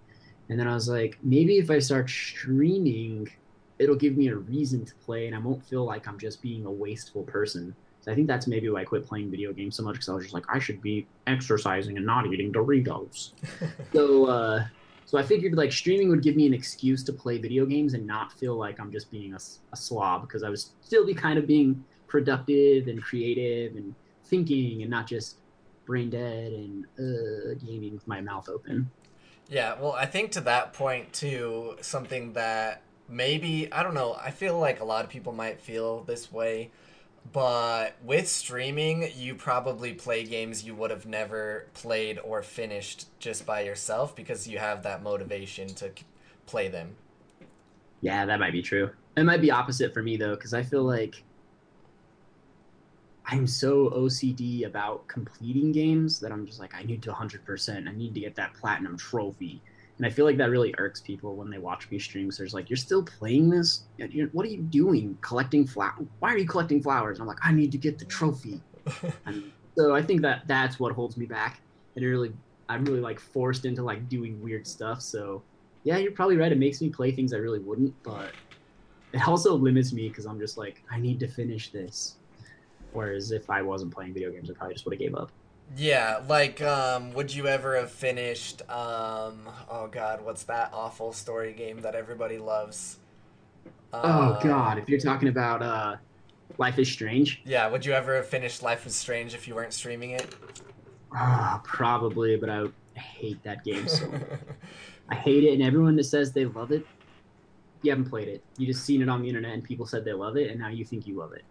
And then I was like, maybe if I start streaming, it'll give me a reason to play, and I won't feel like I'm just being a wasteful person. So I think that's maybe why I quit playing video games so much because I was just like, I should be exercising and not eating Doritos. so, uh, so I figured like streaming would give me an excuse to play video games and not feel like I'm just being a, a slob because I would still be kind of being productive and creative and thinking and not just brain dead and uh, gaming with my mouth open. Yeah, well, I think to that point too, something that maybe I don't know. I feel like a lot of people might feel this way, but with streaming, you probably play games you would have never played or finished just by yourself because you have that motivation to play them. Yeah, that might be true. It might be opposite for me though, because I feel like I'm so OCD about completing games that I'm just like, I need to 100%. I need to get that platinum trophy. And I feel like that really irks people when they watch me stream. So there's like, you're still playing this? You're- What are you doing? Collecting flowers? Why are you collecting flowers? And I'm like, I need to get the trophy. And so I think that that's what holds me back. And it really, I'm really like forced into like doing weird stuff. So yeah, you're probably right. It makes me play things I really wouldn't, but it also limits me because I'm just like, I need to finish this. Whereas if I wasn't playing video games, I probably just would have gave up. Yeah, like, um, would you ever have finished, um, oh god, what's that awful story game that everybody loves? oh Um, God, if you're talking about uh, Life is Strange, Yeah, would you ever have finished Life is Strange if you weren't streaming it? ah, probably, but I hate that game so. much. I hate it, and everyone that says they love it, you haven't played it. You just seen it on the internet, and people said they love it, and now you think you love it.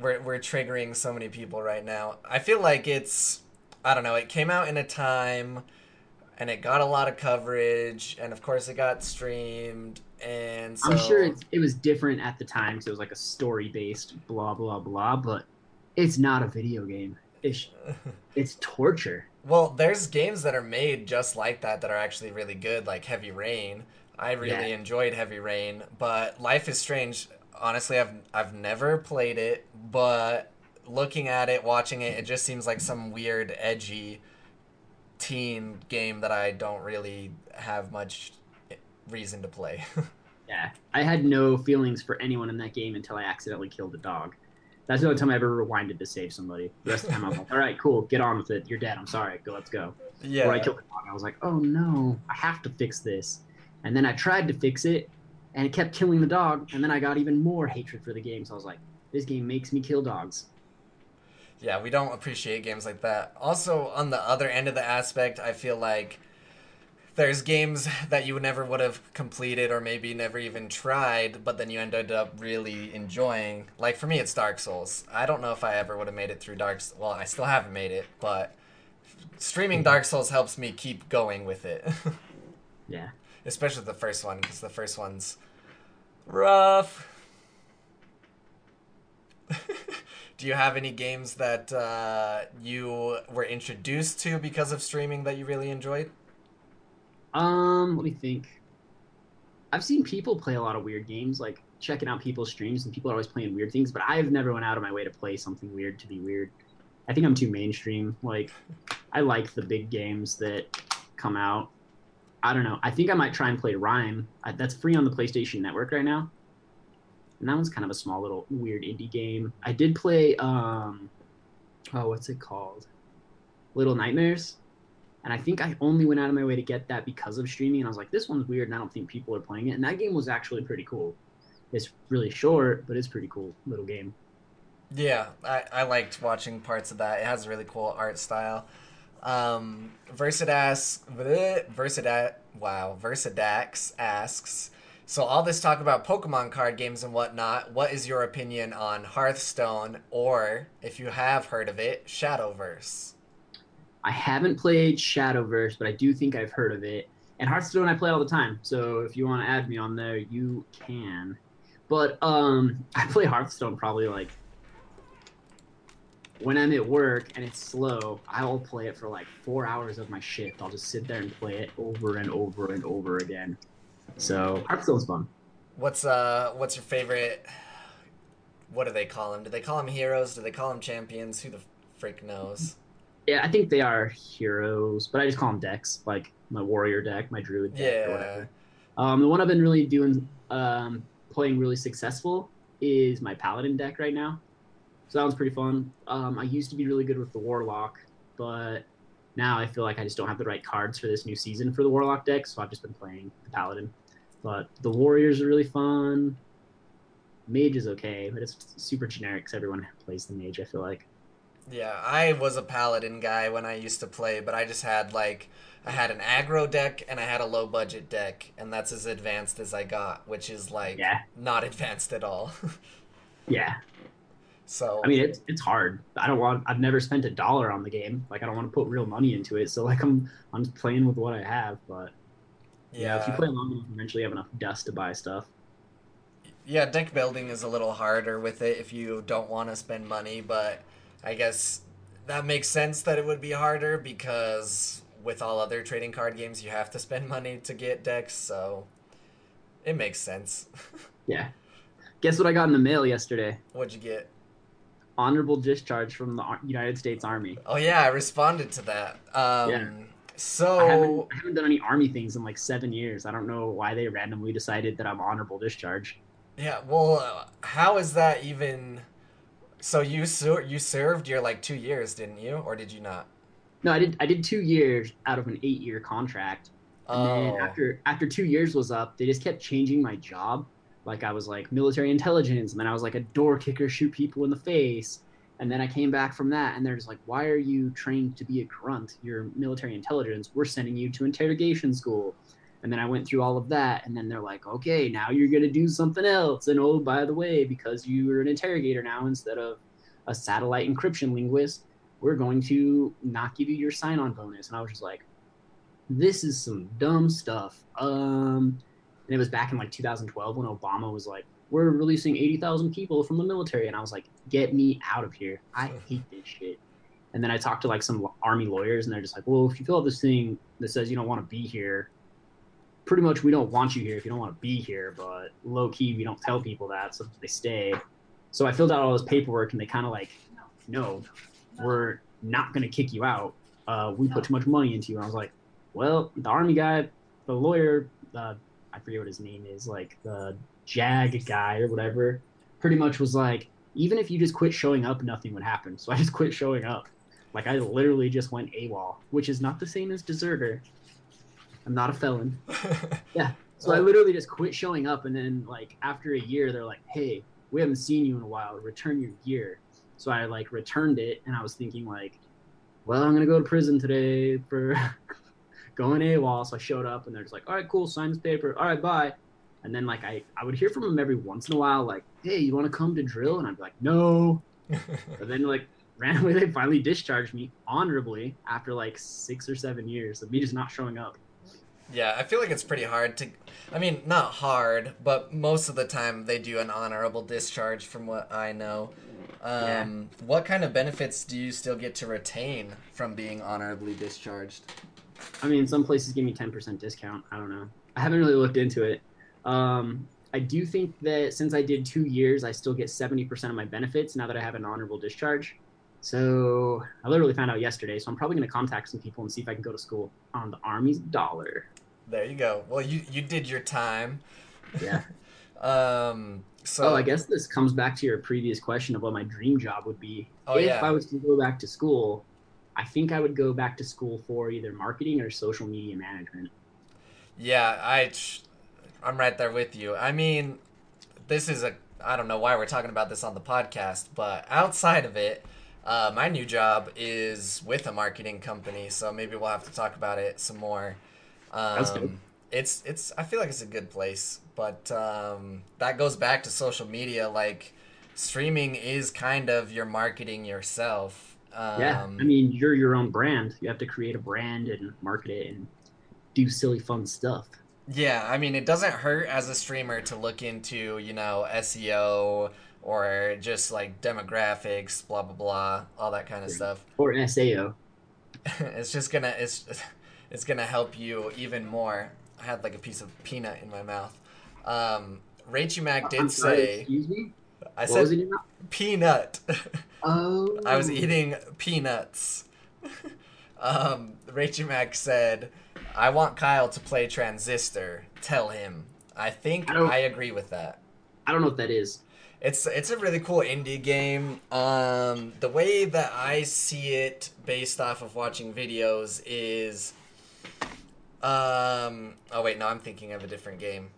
We're we're triggering so many people right now. I feel like it's I don't know, it came out in a time and it got a lot of coverage and of course it got streamed and so I'm sure it's, it was different at the time because it was like a story based blah blah blah, but it's not a video game. It's it's torture. Well, there's games that are made just like that that are actually really good like Heavy Rain. I really Yeah. enjoyed Heavy Rain, but Life is Strange honestly I've I've never played it, but looking at it, watching it, it just seems like some weird edgy teen game that I don't really have much reason to play. Yeah, I had no feelings for anyone in that game until I accidentally killed a dog. That's the only time I ever rewinded to save somebody. The rest of the time, I was like, all right, cool, get on with it. You're dead. I'm sorry. Go, let's go. Yeah. Or I killed the dog. I was like, oh no, I have to fix this. And then I tried to fix it, and it kept killing the dog. And then I got even more hatred for the game. So I was like, this game makes me kill dogs. Yeah, we don't appreciate games like that. Also, on the other end of the aspect, I feel like there's games that you never would have completed or maybe never even tried, but then you ended up really enjoying. Like for me, it's Dark Souls. I don't know if I ever would have made it through Dark. Well, I still haven't made it, but streaming mm-hmm. Dark Souls helps me keep going with it. Yeah. Especially the first one, because the first one's rough. Do you have any games that uh, you were introduced to because of streaming that you really enjoyed? Um, let me think. I've seen people play a lot of weird games, like checking out people's streams, and people are always playing weird things. But I've never went out of my way to play something weird to be weird. I think I'm too mainstream. Like, I like the big games that come out. I don't know. I think I might try and play RiME. I, that's free on the PlayStation Network right now, and that one's kind of a small little weird indie game. I did play. Um, oh, what's it called? Little Nightmares and I think I only went out of my way to get that because of streaming. And I was like, this one's weird, and I don't think people are playing it. And that game was actually pretty cool. It's really short, but it's pretty cool little game. Yeah, I, I liked watching parts of that. It has a really cool art style. Um, Versidas, Versidat, wow, Versadax asks, so all this talk about Pokemon card games and whatnot, what is your opinion on Hearthstone, or if you have heard of it, Shadowverse? I haven't played Shadowverse, but I do think I've heard of it. And Hearthstone I play all the time, so if you want to add me on there, you can. But um, I play Hearthstone probably like when I'm at work and it's slow. I'll play it for like four hours of my shift. I'll just sit there and play it over and over and over again. So Hearthstone's fun. What's uh what's your favorite? What do they call them? Do they call them heroes? Do they call them champions? Who the freak knows? Yeah, I think they are heroes, but I just call them decks, like my warrior deck, my druid deck, or Yeah. whatever. Um, the one I've been really doing, um, playing really successful is my paladin deck right now. So that one's pretty fun. Um, I used to be really good with the warlock, but now I feel like I just don't have the right cards for this new season for the warlock deck, so I've just been playing the paladin. But the warriors are really fun. Mage is okay, but it's super generic because everyone plays the mage. I feel like. Yeah, I was a paladin guy when I used to play, but I just had like I had an aggro deck and I had a low budget deck, and that's as advanced as I got, which is like Yeah. not advanced at all. Yeah, so I mean, it's it's hard. I don't want. I've never spent a dollar on the game. Like, I don't want to put real money into it. So, like, I'm I'm just playing with what I have. But yeah, yeah, if you play long enough, eventually you have enough dust to buy stuff. yeah, deck building is a little harder with it if you don't want to spend money, but I guess that makes sense that it would be harder because with all other trading card games, you have to spend money to get decks, so it makes sense. Yeah. Guess what I got in the mail yesterday? What'd you get? Honorable discharge from the United States Army. Oh yeah, I responded to that. Um, Yeah. So I haven't I haven't done any Army things in like seven years. I don't know why they randomly decided that I'm honorable discharge. yeah, well, how is that even? So you ser- you served your like two years, didn't you, or did you not? No, I did. I did two years out of an eight-year contract. And Oh, then after after two years was up, they just kept changing my job. Like I was like military intelligence, and then I was like a door kicker, shoot people in the face. And then I came back from that, and they're just like, "Why are you trained to be a grunt? You're military intelligence. We're sending you to interrogation school." And then I went through all of that, and then they're like, "Okay, now you're gonna do something else." And oh, by the way, because you're an interrogator now instead of a satellite encryption linguist, we're going to not give you your sign-on bonus. And I was just like, this is some dumb stuff. Um, and it was back in like 2012 when Obama was like, we're releasing 80,000 people from the military. And I was like, get me out of here. I hate this shit. And then I talked to like some army lawyers and they're just like, well, if you fill out this thing that says you don't want to be here, pretty much we don't want you here if you don't want to be here. But low key, we don't tell people that. So they stay. So I filled out all this paperwork and they kind of like, no, we're not going to kick you out. Uh, we put too much money into you. And I was like, well, the army guy, the lawyer, uh, I forget what his name is, like the JAG guy or whatever, pretty much was like, even if you just quit showing up, nothing would happen. So I just quit showing up. Like I literally just went AWOL, which is not the same as deserter. I'm not a felon. Yeah. So I literally just quit showing up, and then like after a year, they're like, "Hey, we haven't seen you in a while. Return your gear." So I like returned it, and I was thinking like, "Well, I'm gonna go to prison today for going AWOL." So I showed up, and they're just like, "All right, cool, sign this paper. All right, bye." And then like I I would hear from them every once in a while, like, "Hey, you want to come to drill?" And I'd be like, "No." But then like randomly, they finally discharged me honorably after like six or seven years of me just not showing up. Yeah, I feel like it's pretty hard to. I mean, not hard, but most of the time they do an honorable discharge, from what I know. Um, What kind of benefits do you still get to retain from being honorably discharged? I mean, some places give me 10% discount. I don't know. I haven't really looked into it. Um, I do think that since I did two years, I still get 70% of my benefits now that I have an honorable discharge. So I literally found out yesterday. So I'm probably going to contact some people and see if I can go to school on the Army's dollar. There you go. Well, you you did your time. Yeah. Um. So oh, I guess this comes back to your previous question of what my dream job would be. Oh, if yeah. I was to go back to school, I think I would go back to school for either marketing or social media management. Yeah, I, I'm right there with you. I mean, this is a. I don't know why we're talking about this on the podcast, but outside of it, uh, my new job is with a marketing company, so maybe we'll have to talk about it some more. Um, That's good. It's it's. I feel like it's a good place, but um, that goes back to social media. Like, streaming is kind of your marketing yourself. Um, Yeah, I mean, you're your own brand. You have to create a brand and market it and do silly, fun stuff. Yeah, I mean, it doesn't hurt as a streamer to look into, you know, SEO or just like demographics, blah blah blah, all that kind of stuff. Or SAO. it's just gonna it's it's gonna help you even more. I had like a piece of peanut in my mouth. Um, Rachel Mac did sorry, say Excuse me? I What was said in your mouth? peanut. Oh. I was eating peanuts. um, Rachel Mac said, "I want Kyle to play Transistor. Tell him." I think I I agree with that. I don't know what that is. It's it's a really cool indie game. Um, the way that I see it, based off of watching videos, is, um, oh wait, no, I'm thinking of a different game.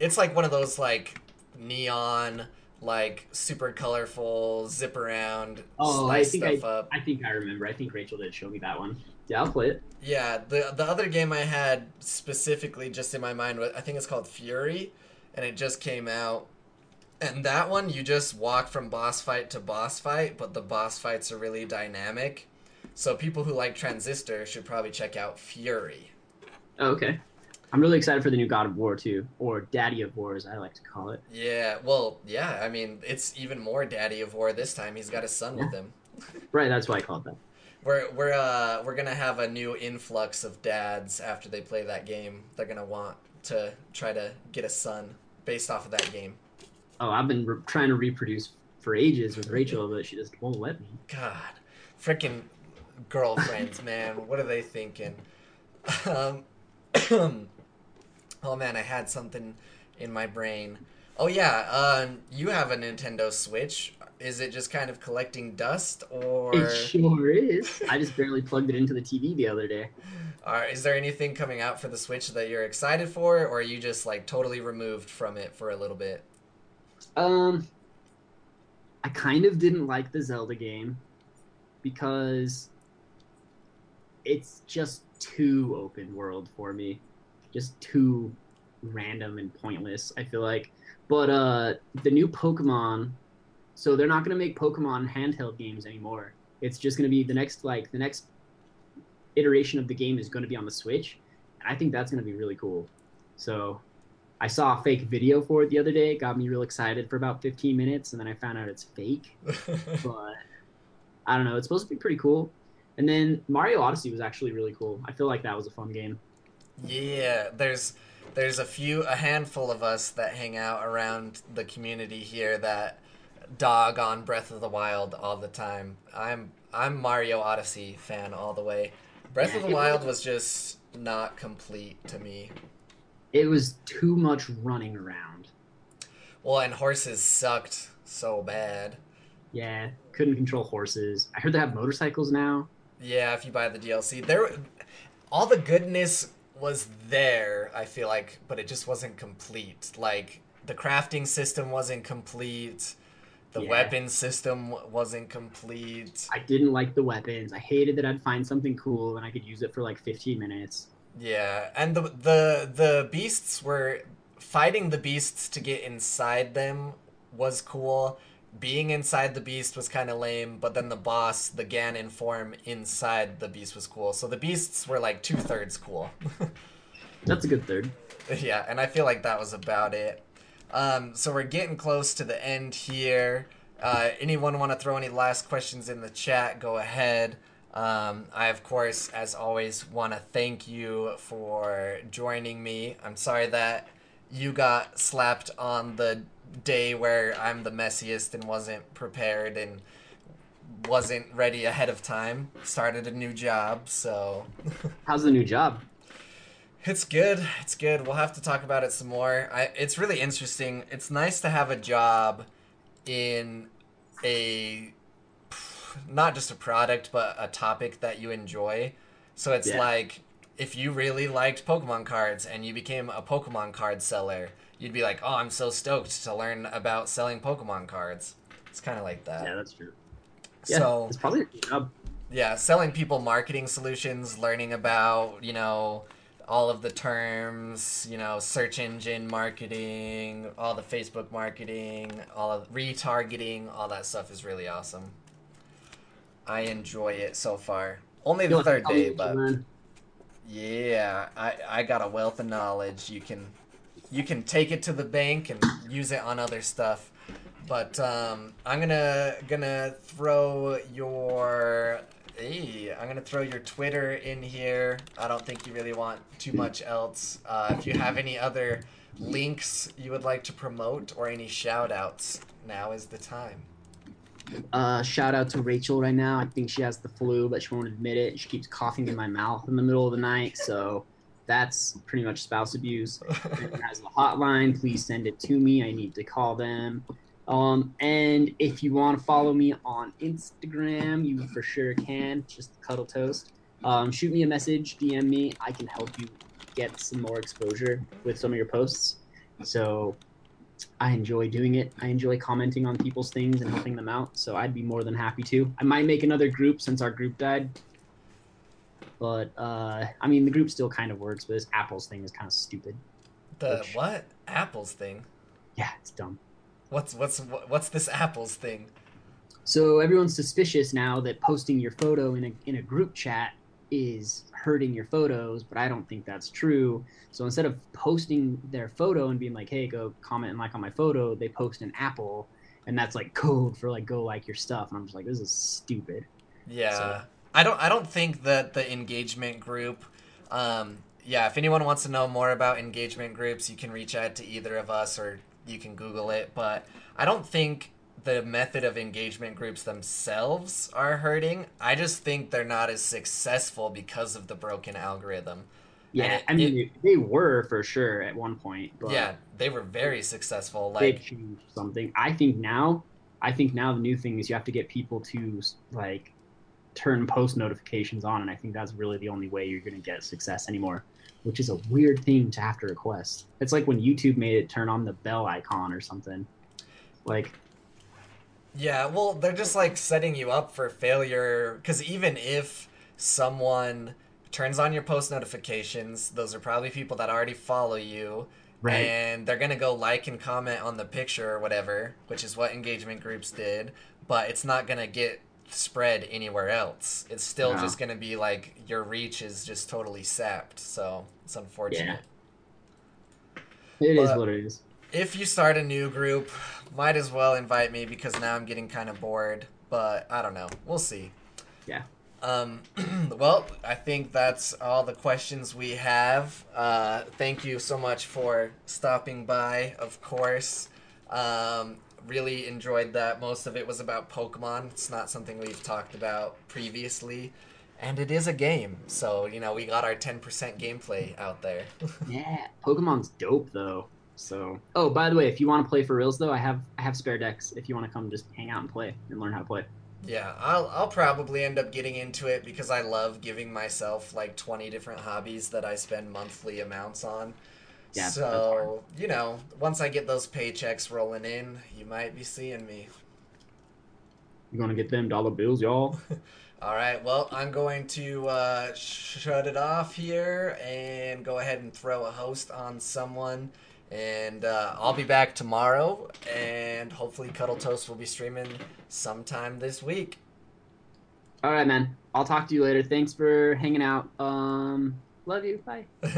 It's like one of those like neon, like super colorful, zip around, Oh, I slice think I, stuff up. I think I remember. I think Rachel did show me that one. Yeah, I'll play it. Yeah, the the other game I had specifically just in my mind was I think it's called Furi, and it just came out. And that one you just walk from boss fight to boss fight, but the boss fights are really dynamic. So people who like Transistor should probably check out Furi. Oh, okay. I'm really excited for the new God of War too, or Daddy of War as I like to call it. Yeah, well, yeah, I mean it's even more Daddy of War this time. He's got his son with him. Right, that's why I call it that. We're we're uh we're gonna have a new influx of dads after they play that game. They're gonna want to try to get a son based off of that game. Oh, I've been re- trying to reproduce for ages with Rachel, but she just won't let me. God, freaking girlfriends, man. What are they thinking? Um, oh man, I had something in my brain. Oh yeah, um, you have a Nintendo Switch. Is it just kind of collecting dust, or It sure is. I just barely plugged it into the TV the other day. are, is there anything coming out for the Switch that you're excited for, or are you just like totally removed from it for a little bit? Um, I kind of didn't like the Zelda game because it's just too open world for me. Just too random and pointless, I feel like. But uh the new Pokemon so they're not going to make Pokemon handheld games anymore. It's just going to be the next like the next iteration of the game is going to be on the Switch. And I think that's going to be really cool. So I saw a fake video for it the other day. It got me real excited for about 15 minutes, and then I found out it's fake. But I don't know. It's supposed to be pretty cool. And then Mario Odyssey was actually really cool. I feel like that was a fun game. Yeah, there's there's a few a handful of us that hang out around the community here that dog on Breath of the Wild all the time. I'm I'm Mario Odyssey fan all the way. Breath of the Wild was just not complete to me. It was too much running around. Well, and horses sucked so bad. Yeah, couldn't control horses. I heard they have motorcycles now. Yeah, if you buy the DLC, there, all the goodness was there. I feel like, but it just wasn't complete. Like the crafting system wasn't complete. The Yeah. weapon system wasn't complete. I didn't like the weapons. I hated that I'd find something cool and I could use it for like 15 minutes. Yeah, and the the the beasts were fighting the beasts to get inside them was cool. Being inside the beast was kind of lame, but then the boss, the Ganon form inside the beast was cool. So the beasts were like two thirds cool. That's a good third. yeah, and I feel like that was about it. Um, so we're getting close to the end here. Uh, anyone want to throw any last questions in the chat? Go ahead. Um, I, of course, as always, want to thank you for joining me. I'm sorry that you got slapped on the day where I'm the messiest and wasn't prepared and wasn't ready ahead of time. Started a new job, so How's the new job? it's good. It's good. We'll have to talk about it some more. I, it's really interesting. It's nice to have a job in a not just a product but a topic that you enjoy. So it's Yeah. like if you really liked Pokemon cards and you became a Pokemon card seller, you'd be like, "Oh, I'm so stoked to learn about selling Pokemon cards." It's kind of like that. Yeah, that's true. Yeah, so it's probably a job. yeah, selling people marketing solutions, learning about, you know, all of the terms, you know, search engine marketing, all the Facebook marketing, all of retargeting, all that stuff is really awesome. I enjoy it so far. Only the Feel like third day, but learn. Yeah, I I got a wealth of knowledge. You can you can take it to the bank and use it on other stuff. But um, I'm gonna gonna throw your hey, I'm gonna throw your Twitter in here. I don't think you really want too much else. Uh, if you have any other links you would like to promote or any shout outs, now is the time. Uh, shout out to Rachel right now. I think she has the flu, but she won't admit it. She keeps coughing in my mouth in the middle of the night, so that's pretty much spouse abuse. Has a hotline, please send it to me. I need to call them. Um, and if you want to follow me on Instagram, you for sure can. Just Cuddletoast. Um, shoot me a message, DM me. I can help you get some more exposure with some of your posts. So I enjoy doing it. I enjoy commenting on people's things and helping them out. So I'd be more than happy to. I might make another group since our group died. But uh, I mean, the group still kind of works, but this Apple's thing is kind of stupid. The Which- what? Apples thing. Yeah, it's dumb. What's what's what's this apples thing? So everyone's suspicious now that posting your photo in a in a group chat is hurting your photos, but I don't think that's true. So instead of posting their photo and being like, "Hey, go comment and like on my photo," they post an apple, and that's like code for like go like your stuff. And I'm just like, this is stupid. Yeah. So- I don't I don't think that the engagement group um yeah, if anyone wants to know more about engagement groups, you can reach out to either of us or you can Google it, but I don't think the method of engagement groups themselves are hurting. I just think they're not as successful because of the broken algorithm. Yeah, it- I mean they were for sure at one point, but yeah, they were very successful. Like changed something. I think now, I think now the new thing is you have to get people to like turn post notifications on, and I think that's really the only way you're going to get success anymore. Which is a weird thing to have to request. It's like when YouTube made it turn on the bell icon or something. Like, Yeah, well, they're just like setting you up for failure because even if someone turns on your post notifications, those are probably people that already follow you. Right. And they're going to go like and comment on the picture or whatever, which is what engagement groups did, but it's not going to get spread anywhere else. It's still No. just going to be like your reach is just totally sapped. So it's unfortunate. it is but- what it is. If you start a new group, might as well invite me because now I'm getting kind of bored. But I don't know. We'll see. Yeah. Um, well, I think that's all the questions we have. Uh, thank you so much for stopping by, of course. Um, really enjoyed that. Most of it was about Pokemon. It's not something we've talked about previously. And it is a game. So, you know, we got our 10% gameplay out there. Yeah, Pokemon's dope though. So, oh, by the way, if you want to play for reals though, I have I have spare decks. If you want to come, just hang out and play and learn how to play. Yeah, I'll I'll probably end up getting into it because I love giving myself like 20 different hobbies that I spend monthly amounts on. Yeah, so, you know, once I get those paychecks rolling in, you might be seeing me. You gonna get them dollar bills, y'all? All right, well, I'm going to uh, shut it off here and go ahead and throw a host on someone. And uh, I'll be back tomorrow, and hopefully, Cuddletoast will be streaming sometime this week. All right, man. I'll talk to you later. Thanks for hanging out. Um, love you. Bye.